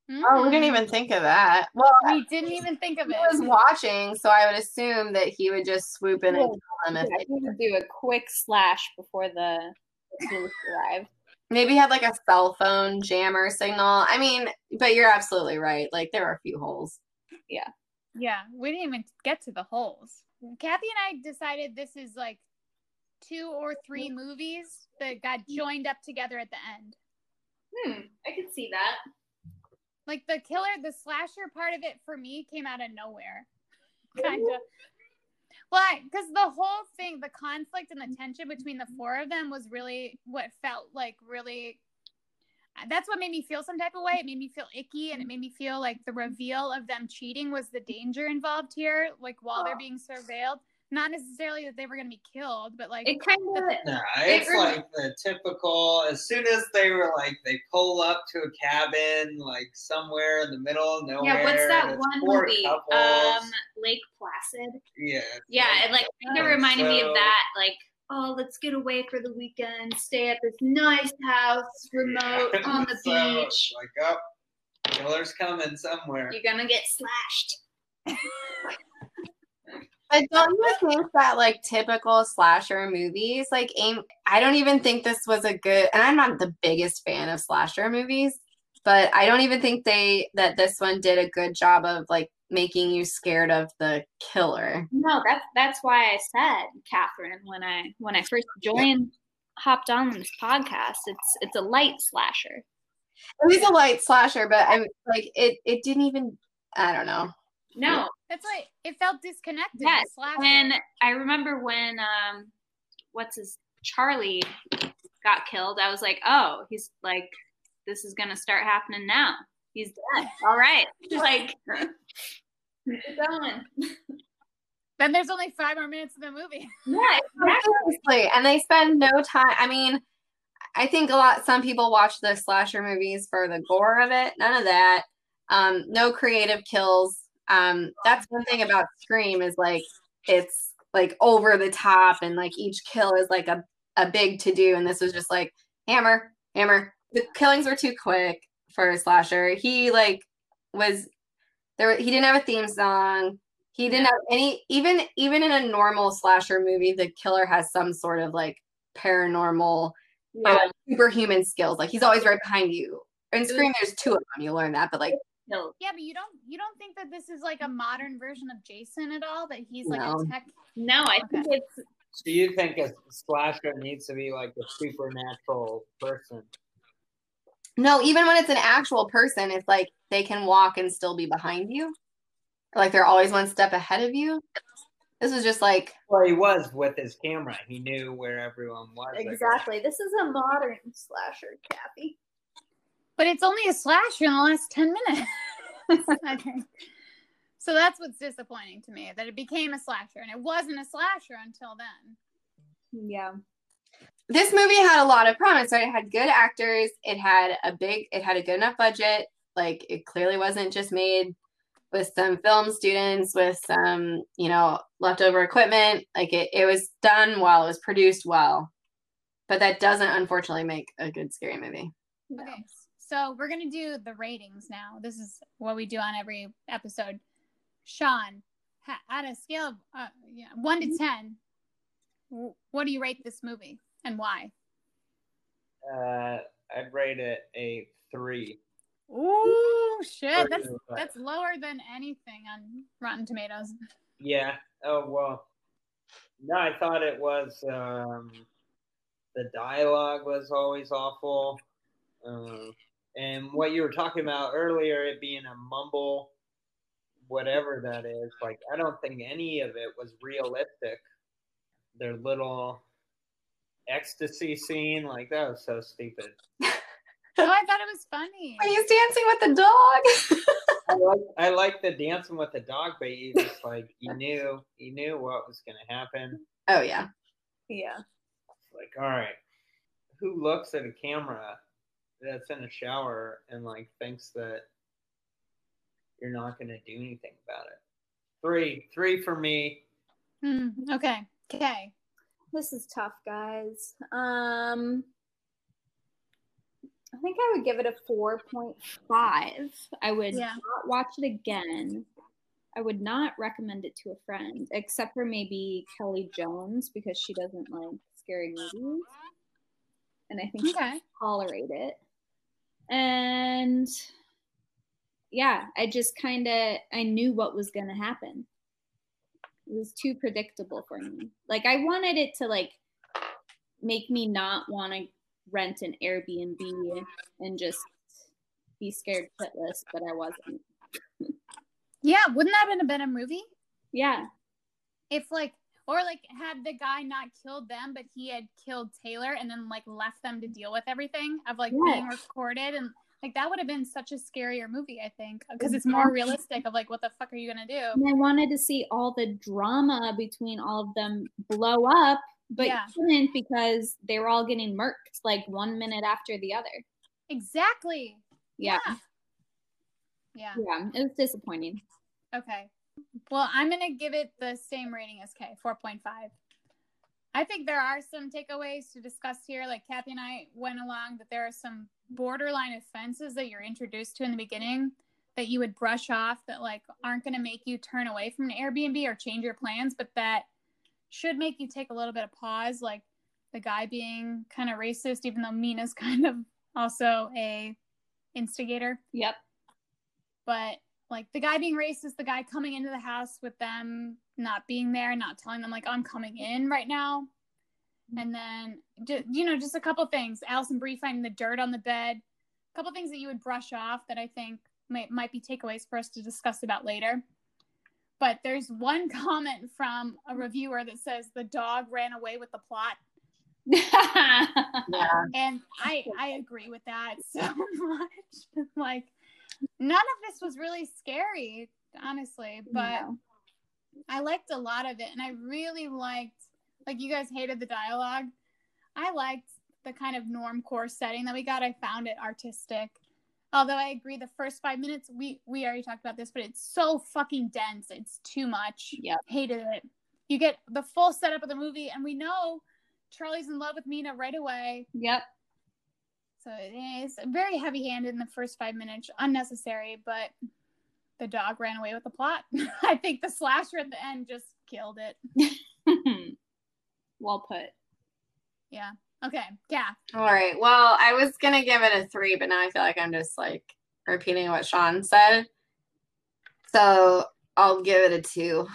Oh, we didn't even think of that. Well, We didn't even think of it. he was watching, so I would assume that he would just swoop in and tell them Yeah, if I think do a quick slash before the police arrive. maybe had like a cell phone jammer signal. I mean, but you're absolutely right. Like there are a few holes. Yeah. Yeah, we didn't even get to the holes. Kathy and I decided this is like two or three movies that got joined up together at the end. Hmm, I could see that. Like the killer, the slasher part of it for me came out of nowhere. Kind of. Well, because the whole thing, the conflict and the tension between the four of them was really what felt like really. That's what made me feel some type of way. It made me feel icky, and it made me feel like the reveal of them cheating was the danger involved here. Like while they're being surveilled, not necessarily that they were going to be killed, but like It kind of No, It it's rem- like the typical. As soon as they were like, they pull up to a cabin, like somewhere in the middle of nowhere. yeah. What's that one four movie? couples. Um, Lake Placid. yeah. Yeah, it like kind of Yeah, reminded me of that. Like, oh, let's get away for the weekend, stay at this nice house, remote on the So, beach. Like, oh, killer's coming somewhere. You're gonna get slashed. But don't you think that like typical slasher movies, like aim I don't even think this was a good and I'm not the biggest fan of slasher movies, but I don't even think they that this one did a good job of like making you scared of the killer. No, that's that's why I said, Catherine, when I when I first joined, hopped on this podcast. It's it's a light slasher. It was a light slasher, but I'm like it it didn't even I don't know. No, That's like it felt disconnected. Yes, the slasher. when I remember when um, what's his Charlie got killed, I was like, oh, he's like, this is gonna start happening now. He's dead. All right, like, keep going. then there's only five more minutes of the movie. Yeah, Seriously, and they spend no time. I mean, I think a lot. Some people watch the slasher movies for the gore of it. None of that. Um, no creative kills. Um, that's one thing about Scream is like it's like over the top, and like each kill is like a a big to do. And this was just like hammer, Hammer. The killings were too quick for a slasher. He like was there. He didn't have a theme song. He didn't have any. Even even in a normal slasher movie, the killer has some sort of like paranormal, Yeah. uh, superhuman skills. Like he's always right behind you. In Scream, there's two of them. You learn that, but like No. Yeah, but you don't you don't think that this is like a modern version of Jason at all? That he's like No. a tech. No, I think it's So you think a slasher needs to be like a supernatural person? no, even when it's an actual person, it's like they can walk and still be behind you. Like they're always one step ahead of you. This was just like Well, he was with his camera. He knew where everyone was. I guess. Exactly. This is a modern slasher, Kathy. But it's only a slasher in the last ten minutes. okay. So that's what's disappointing to me that it became a slasher and it wasn't a slasher until then. Yeah. this movie had a lot of promise, right? It had good actors, it had a big, it had a good enough budget. Like it clearly wasn't just made with some film students with some, you know, leftover equipment. Like it, it was done well, it was produced well. But that doesn't unfortunately make a good scary movie. Okay. So we're gonna do the ratings now. This is what we do on every episode. Sean, at a scale of uh, yeah, one to ten, what do you rate this movie and why? Uh, I'd rate it a three. Ooh, shit! That's out of five. that's lower than anything on Rotten Tomatoes. Yeah. Oh well. No, I thought it was. Um, the dialogue was always awful, um, and what you were talking about earlier, it being a mumble, whatever that is. Like, I don't think any of it was realistic. Their little ecstasy scene, like that was so stupid. oh, I thought it was funny. When he's dancing with the dog. I like I like the dancing with the dog, but you just like you knew you knew what was gonna happen. oh yeah. Yeah. like, all right, who looks at a camera that's in a shower and like thinks that you're not going to do anything about it? Three, three for me. Hmm, okay. Okay. This is tough, guys. Um I think I would give it a 4.5. I would Yeah. not watch it again. I would not recommend it to a friend, except for maybe Kelly Jones because she doesn't like scary movies. And I think she Okay. can tolerate it. And yeah, I just kind of I knew what was going to happen. It was too predictable for me. Like I wanted it to like make me not want to rent an Airbnb and just be scared shitless, but I wasn't. Yeah, wouldn't that have been a better movie? Yeah. if like or like had the guy not killed them but he had killed taylor and then like left them to deal with everything of like being recorded and like that would have been such a scarier movie i think because it's more realistic of like what the fuck are you gonna do And I wanted to see all the drama between all of them blow up, but Yeah. couldn't because they were all getting murked like one minute after the other. exactly Yeah. yeah Yeah. It was disappointing. okay well i'm gonna give it the same rating as k 4.5 i think there are some takeaways to discuss here. Like kathy and i went along that there are some borderline offenses that you're introduced to in the beginning that you would brush off that like aren't going to make you turn away from an airbnb or change your plans but that should make you take a little bit of pause. Like the guy being kind of racist even though mina's kind of also a instigator. Yep. but like the guy being racist, the guy coming into the house with them not being there, not telling them like I'm coming in right now, mm-hmm. and then you know just a couple things. Alison Brie finding the dirt on the bed, a couple things that you would brush off that I think might might be takeaways for us to discuss about later. But there's one comment from a reviewer that says the dog ran away with the plot, Yeah. and I I agree with that so much. like none of this was really scary, honestly, but No. I liked a lot of it, and I really liked like you guys hated the dialogue. I liked the kind of norm core setting that we got. I found it artistic. Although I agree, the first five minutes we we already talked about this, but it's so fucking dense. It's too much. Yeah. Hated it. You get the full setup of the movie, and we know Charlie's in love with Mina right away. Yep. So it is very heavy handed in the first five minutes, unnecessary, but the dog ran away with the plot. I think the slasher at the end just killed it. well put. Yeah. Okay. Yeah. All right. Well, I was gonna give it a three, but now I feel like I'm just like repeating what Sean said. So I'll give it a two.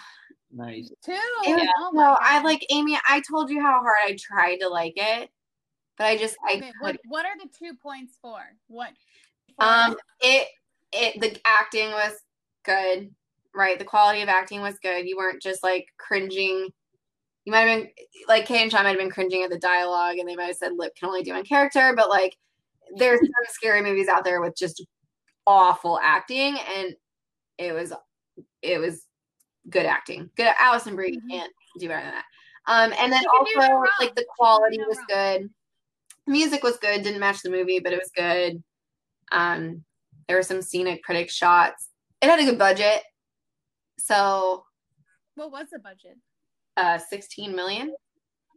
Nice. Two. It was- Oh my no, I like Amy. I told you how hard I tried to like it, but I just I Okay, what, what are the two points for? What? Um, it it the acting was good, right? The quality of acting was good. You weren't just like cringing. You might have been like Kay and Sean might have been cringing at the dialogue, and they might have said lip can only do one character, but like there's some scary movies out there with just awful acting, and it was it was good acting. Good Alison Brie Mhm. can't do better than that. Um, and then no also like the She can do quality no was good. Music was good. Didn't match the movie, but it was good. Um, there were some scenic critic shots. It had a good budget. So What was the budget? uh 16 million.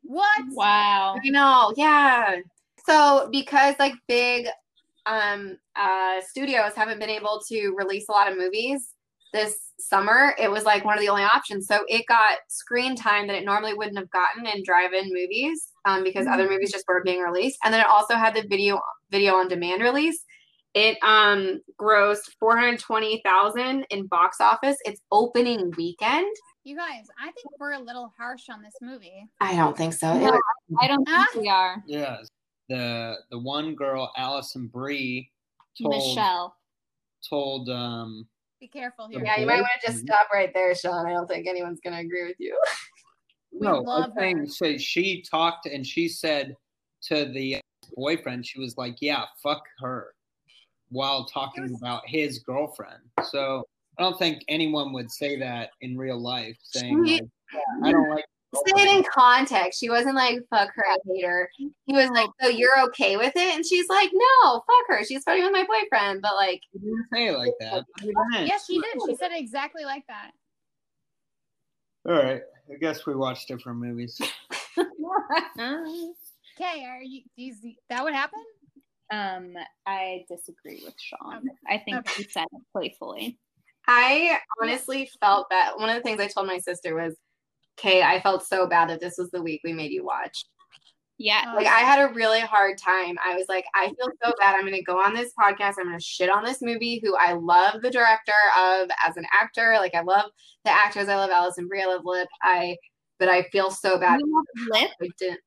What? Wow. I know, yeah. So because like big um uh studios haven't been able to release a lot of movies this summer, it was like one of the only options. So it got screen time that it normally wouldn't have gotten in drive-in movies um because other movies just weren't being released. And then it also had the video video on demand release. It um grossed 420,000 in box office. It's opening weekend. You guys, I think we're a little harsh on this movie. I don't think so. No, was- I don't think we are. Yes. The the one girl, Alison Brie, told Michelle. told um Be careful here. Yeah, you might want to just stop right there, Sean. I don't think anyone's going to agree with you. We no, love I'm saying, so she talked and she said to the boyfriend, she was like, "Yeah, fuck her," while talking was- about his girlfriend. So I don't think anyone would say that in real life, saying She- like, yeah, "I don't like." Say it in context. She wasn't like, fuck her, I hate her. He was like, so you're okay with it? And she's like, no, fuck her. She's fighting with my boyfriend. But like, She didn't say it like that. but you didn't. Yes, she did. She said it exactly like that. All right. I guess we watch different movies. Okay, are you? Do you that would happen? um, I disagree with Sean. Okay. I think Okay. he said it playfully. I honestly felt that one of the things I told my sister was, okay, I felt so bad that this was the week we made you watch. Yeah. Oh, Like I had a really hard time. I was like, I feel so bad. I'm gonna go on this podcast. I'm gonna shit on this movie who I love the director of as an actor. Like I love the actors. I love Alison Brie. I love Lip. I but I feel so bad. You love Lip I didn't.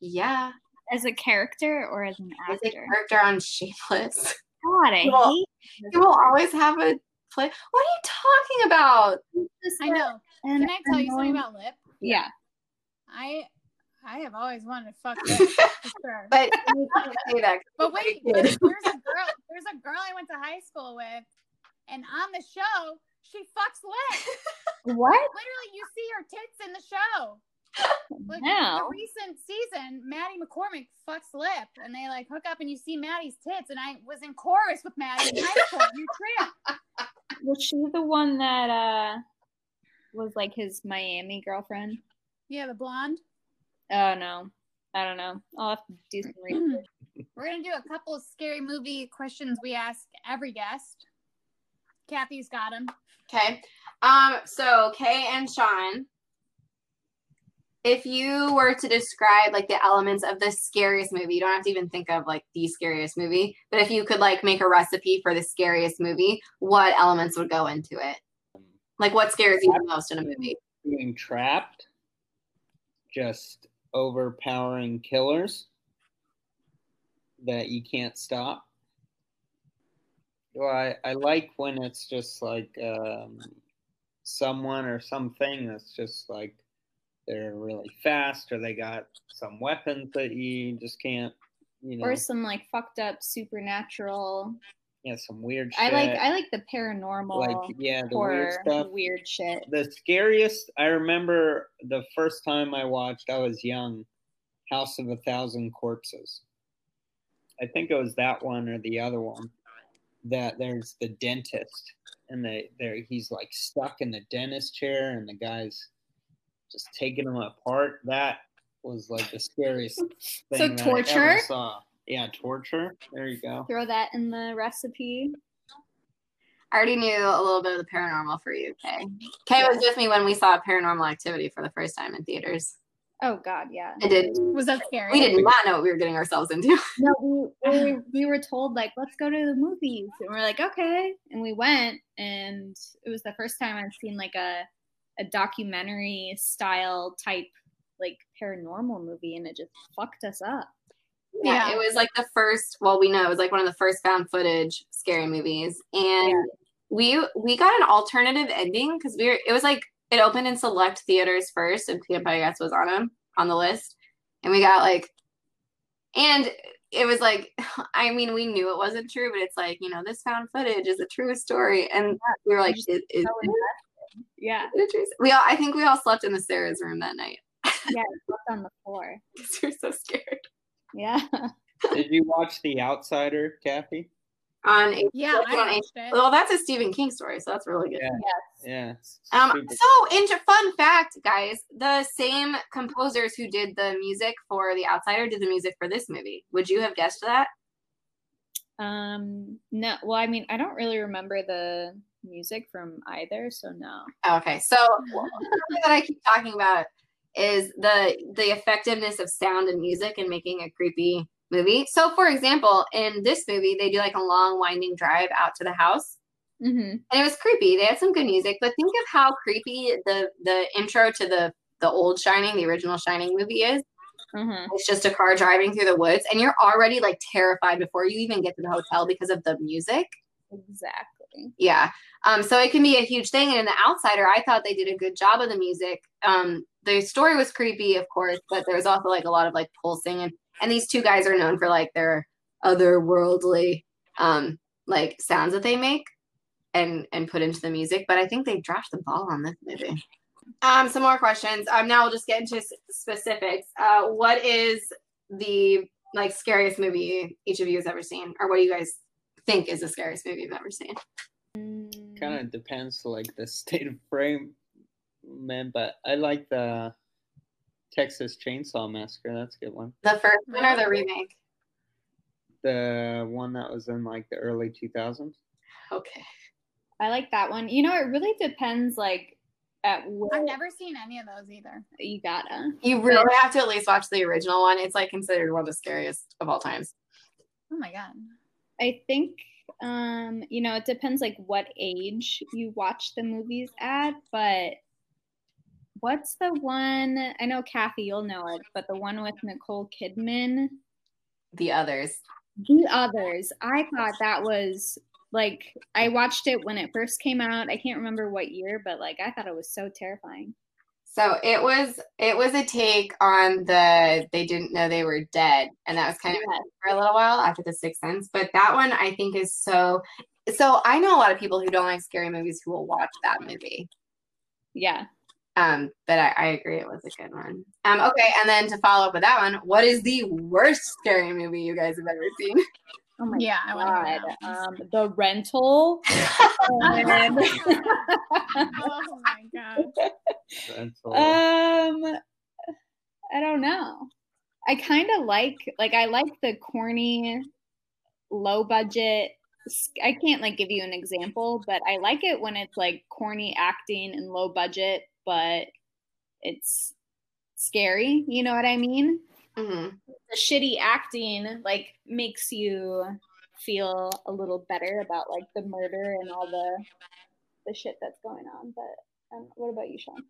Yeah, as a character or as an as a actor? character on Shameless. God, I Well, hate You will always have a play. What are you talking about? I know. And Can I tell you something about Lip? Yeah. I I have always wanted to fuck Lip for sure. But you can't say that. 'cause But wait, there's a girl. There's a girl I went to high school with, and on the show, she fucks Lip. What? Literally, you see her tits in the show. Like No. the recent season, Maddie McCormick fucks Lip, and they like hook up, and you see Maddie's tits, and I was in chorus with Maddie in high school. New trip. Was she the one that uh was like his Miami girlfriend? Yeah, the blonde. Oh no. I don't know. I'll have to do some research. We're gonna do a couple of scary movie questions we ask every guest. Kathy's got them. Okay. Um. So Kay and Sean, if you were to describe like the elements of the scariest movie, you don't have to even think of like the scariest movie, but if you could like make a recipe for the scariest movie, what elements would go into it? Like what scares you the most in a movie? Being trapped, just overpowering killers that you can't stop. Well, I, I like when it's just like um, someone or something that's just like they're really fast or they got some weapons that you just can't, you know, Or some like fucked up supernatural. Yeah, some weird I like I like the paranormal like yeah, the horror weird stuff. weird shit. the scariest i remember the first time i watched i was young house of a thousand corpses i think it was that one or the other one that there's the dentist and they there he's like stuck in the dentist chair and the guy's just taking him apart that was like the scariest thing So that I torture? ever saw Yeah, torture. There you go. Throw that in the recipe. I already knew a little bit of the paranormal for you, Kay. Kay was with me when we saw Paranormal Activity for the first time in theaters. Oh God, yeah. I did. Was that scary? We did not know what we were getting ourselves into. No, we, we, we were told like, let's go to the movies, and we're like, okay, and we went, and it was the first time I've seen like a a documentary style type like paranormal movie, and it just fucked us up. Yeah, Yeah. it was like the first. Well, we know it was like one of the first found footage scary movies, and Yeah. we we got an alternative ending because we were. It was like it opened in select theaters first, and Peanut Butter Guts was on them on the list, and we got like, and it was like, I mean, we knew it wasn't true, but it's like you know, this found footage is a true story, and we were like, just is, is, So invested. yeah, it? We all, I think we all slept in the Sarah's room that night yeah, it slept on the floor. because we were so scared. Yeah, Did you watch The Outsider, Kathy? On Yeah, I on it. well, that's a Stephen King story, so that's really good. Yeah. Yeah. Um, so, into fun fact, guys, the same composers who did the music for The Outsider did the music for this movie. Would you have guessed that? um, no, well, I mean, I don't really remember the music from either, so no. Okay, so that I keep talking about is the the effectiveness of sound and music in making a creepy movie. So, for example, in this movie, they do like a long winding drive out to the house, Mm-hmm. and it was creepy. They had some good music, but think of how creepy the the intro to the the old Shining, the original Shining movie is. Mm-hmm. It's just a car driving through the woods, and you're already like terrified before you even get to the hotel because of the music. Exactly. Yeah. Um, so it can be a huge thing. And in The Outsider, I thought they did a good job of the music. Um, the story was creepy, of course, but there was also like a lot of like pulsing and and these two guys are known for like their otherworldly um like sounds that they make and and put into the music. But I think they dropped the ball on this movie. Um, some more questions. Um, now we'll just get into specifics. Uh, what is the like scariest movie each of you has ever seen, or what do you guys think is the scariest movie you've ever seen? kind of depends like the state of frame man but i like the texas chainsaw massacre that's a good one The first one or the remake? the one that was in like the early 2000s Okay. I like that one. You know, it really depends, like, at what I've never seen any of those either. you gotta. You really have to at least watch the original one. It's like considered one of the scariest of all times. Oh my god. I think, um, you know, it depends, like, what age you watch the movies at, but what's the one? I know, Kathy, you'll know it, but the one with Nicole Kidman, The others. The Others. I thought that was like I watched it when it first came out. I can't remember what year, but like I thought it was so terrifying. So it was it was a take on the they didn't know they were dead, and that was kind of for a little while after the Sixth Sense. But that one I think is so. So I know a lot of people who don't like scary movies who will watch that movie. Yeah. Um, but I, I agree it was a good one. Um, okay, and then to follow up with that one, what is the worst scary movie you guys have ever seen? Oh my Yeah, I want to hear god. that. Um, the rental. and- oh my god. That's all. um I don't know. I kind of like like I like the corny low budget I can't like give you an example, but I like it when it's like corny acting and low budget, but it's scary, you know what I mean? Hmm The shitty acting like makes you feel a little better about like the murder and all the the shit that's going on. But um, what about you, Sean?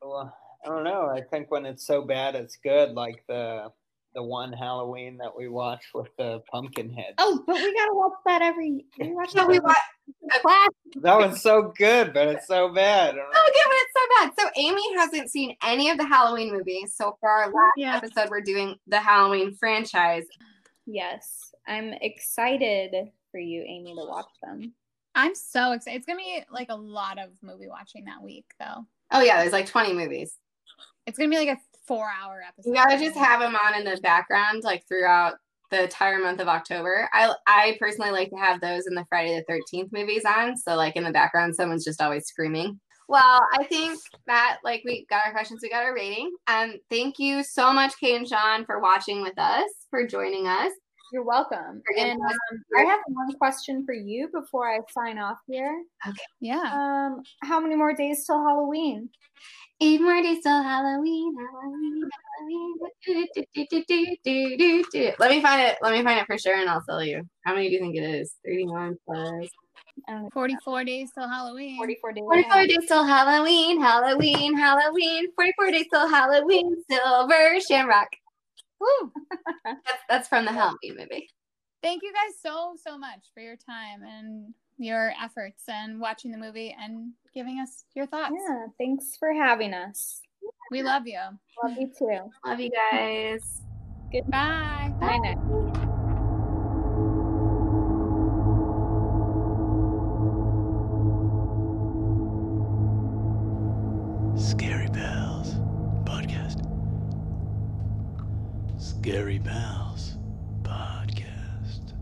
Well, I don't know. I think when it's so bad, it's good. Like the the one Halloween that we watched with the pumpkin head. Oh, but we gotta watch that every. We watch that we watch. class. That was so good, but it's so bad. Oh, yeah, but it's so bad. So Amy hasn't seen any of the Halloween movies. So for our last Yeah. episode, we're doing the Halloween franchise. Yes, I'm excited for you, Amy, to watch them. I'm so excited. It's gonna be like a lot of movie watching that week, though. Oh yeah, there's like 20 movies. It's gonna be like a four-hour episode. You gotta just have them on in the background, like throughout the entire month of October. I I personally like to have those in the Friday the 13th movies on. So like in the background, someone's just always screaming. Well, I think that like we got our questions, we got our rating. Um, thank you so much, Kate and Sean, for watching with us for joining us. You're welcome. And um, I have one question for you before I sign off here. Okay. Yeah. Um, how many more days till Halloween? Eight more days till Halloween. Halloween. Halloween. Do, do, do, do, do, do, do, do. Let me find it. Let me find it for sure, and I'll tell you. How many do you think it is? Thirty-one plus. Um, 44 days till Halloween. 44 days. 44 days till Halloween, Halloween, Halloween. 44 days till Halloween, Silver Shamrock. Woo! That's, that's from the Halloween movie. Thank you guys so, so much for your time and your efforts and watching the movie and giving us your thoughts. Yeah, thanks for having us. We love you. Love you too. Love you guys. Bye. Bye now. Scary Pals podcast.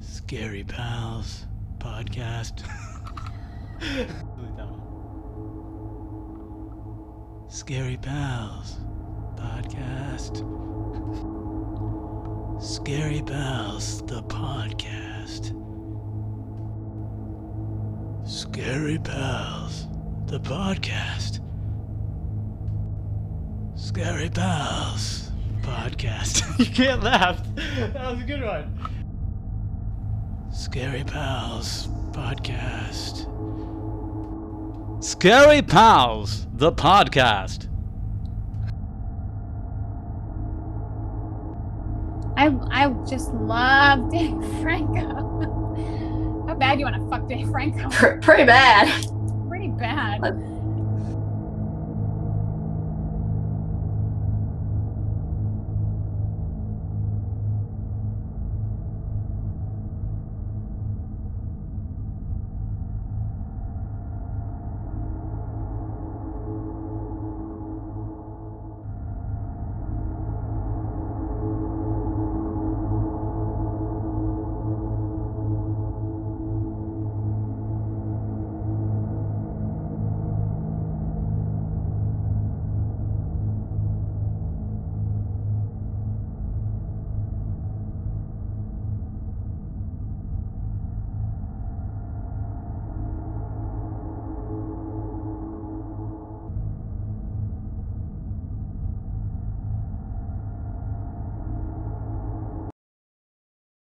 Scary Pals podcast. Scary Pals podcast. Scary Pals the podcast. Scary Pals, the podcast. Scary Pals, podcast. you can't laugh. That was a good one. Scary Pals, podcast. Scary Pals, the podcast. I I just love Dave Franco. How bad you want to fuck Dave Franco? Pretty bad. Pretty bad.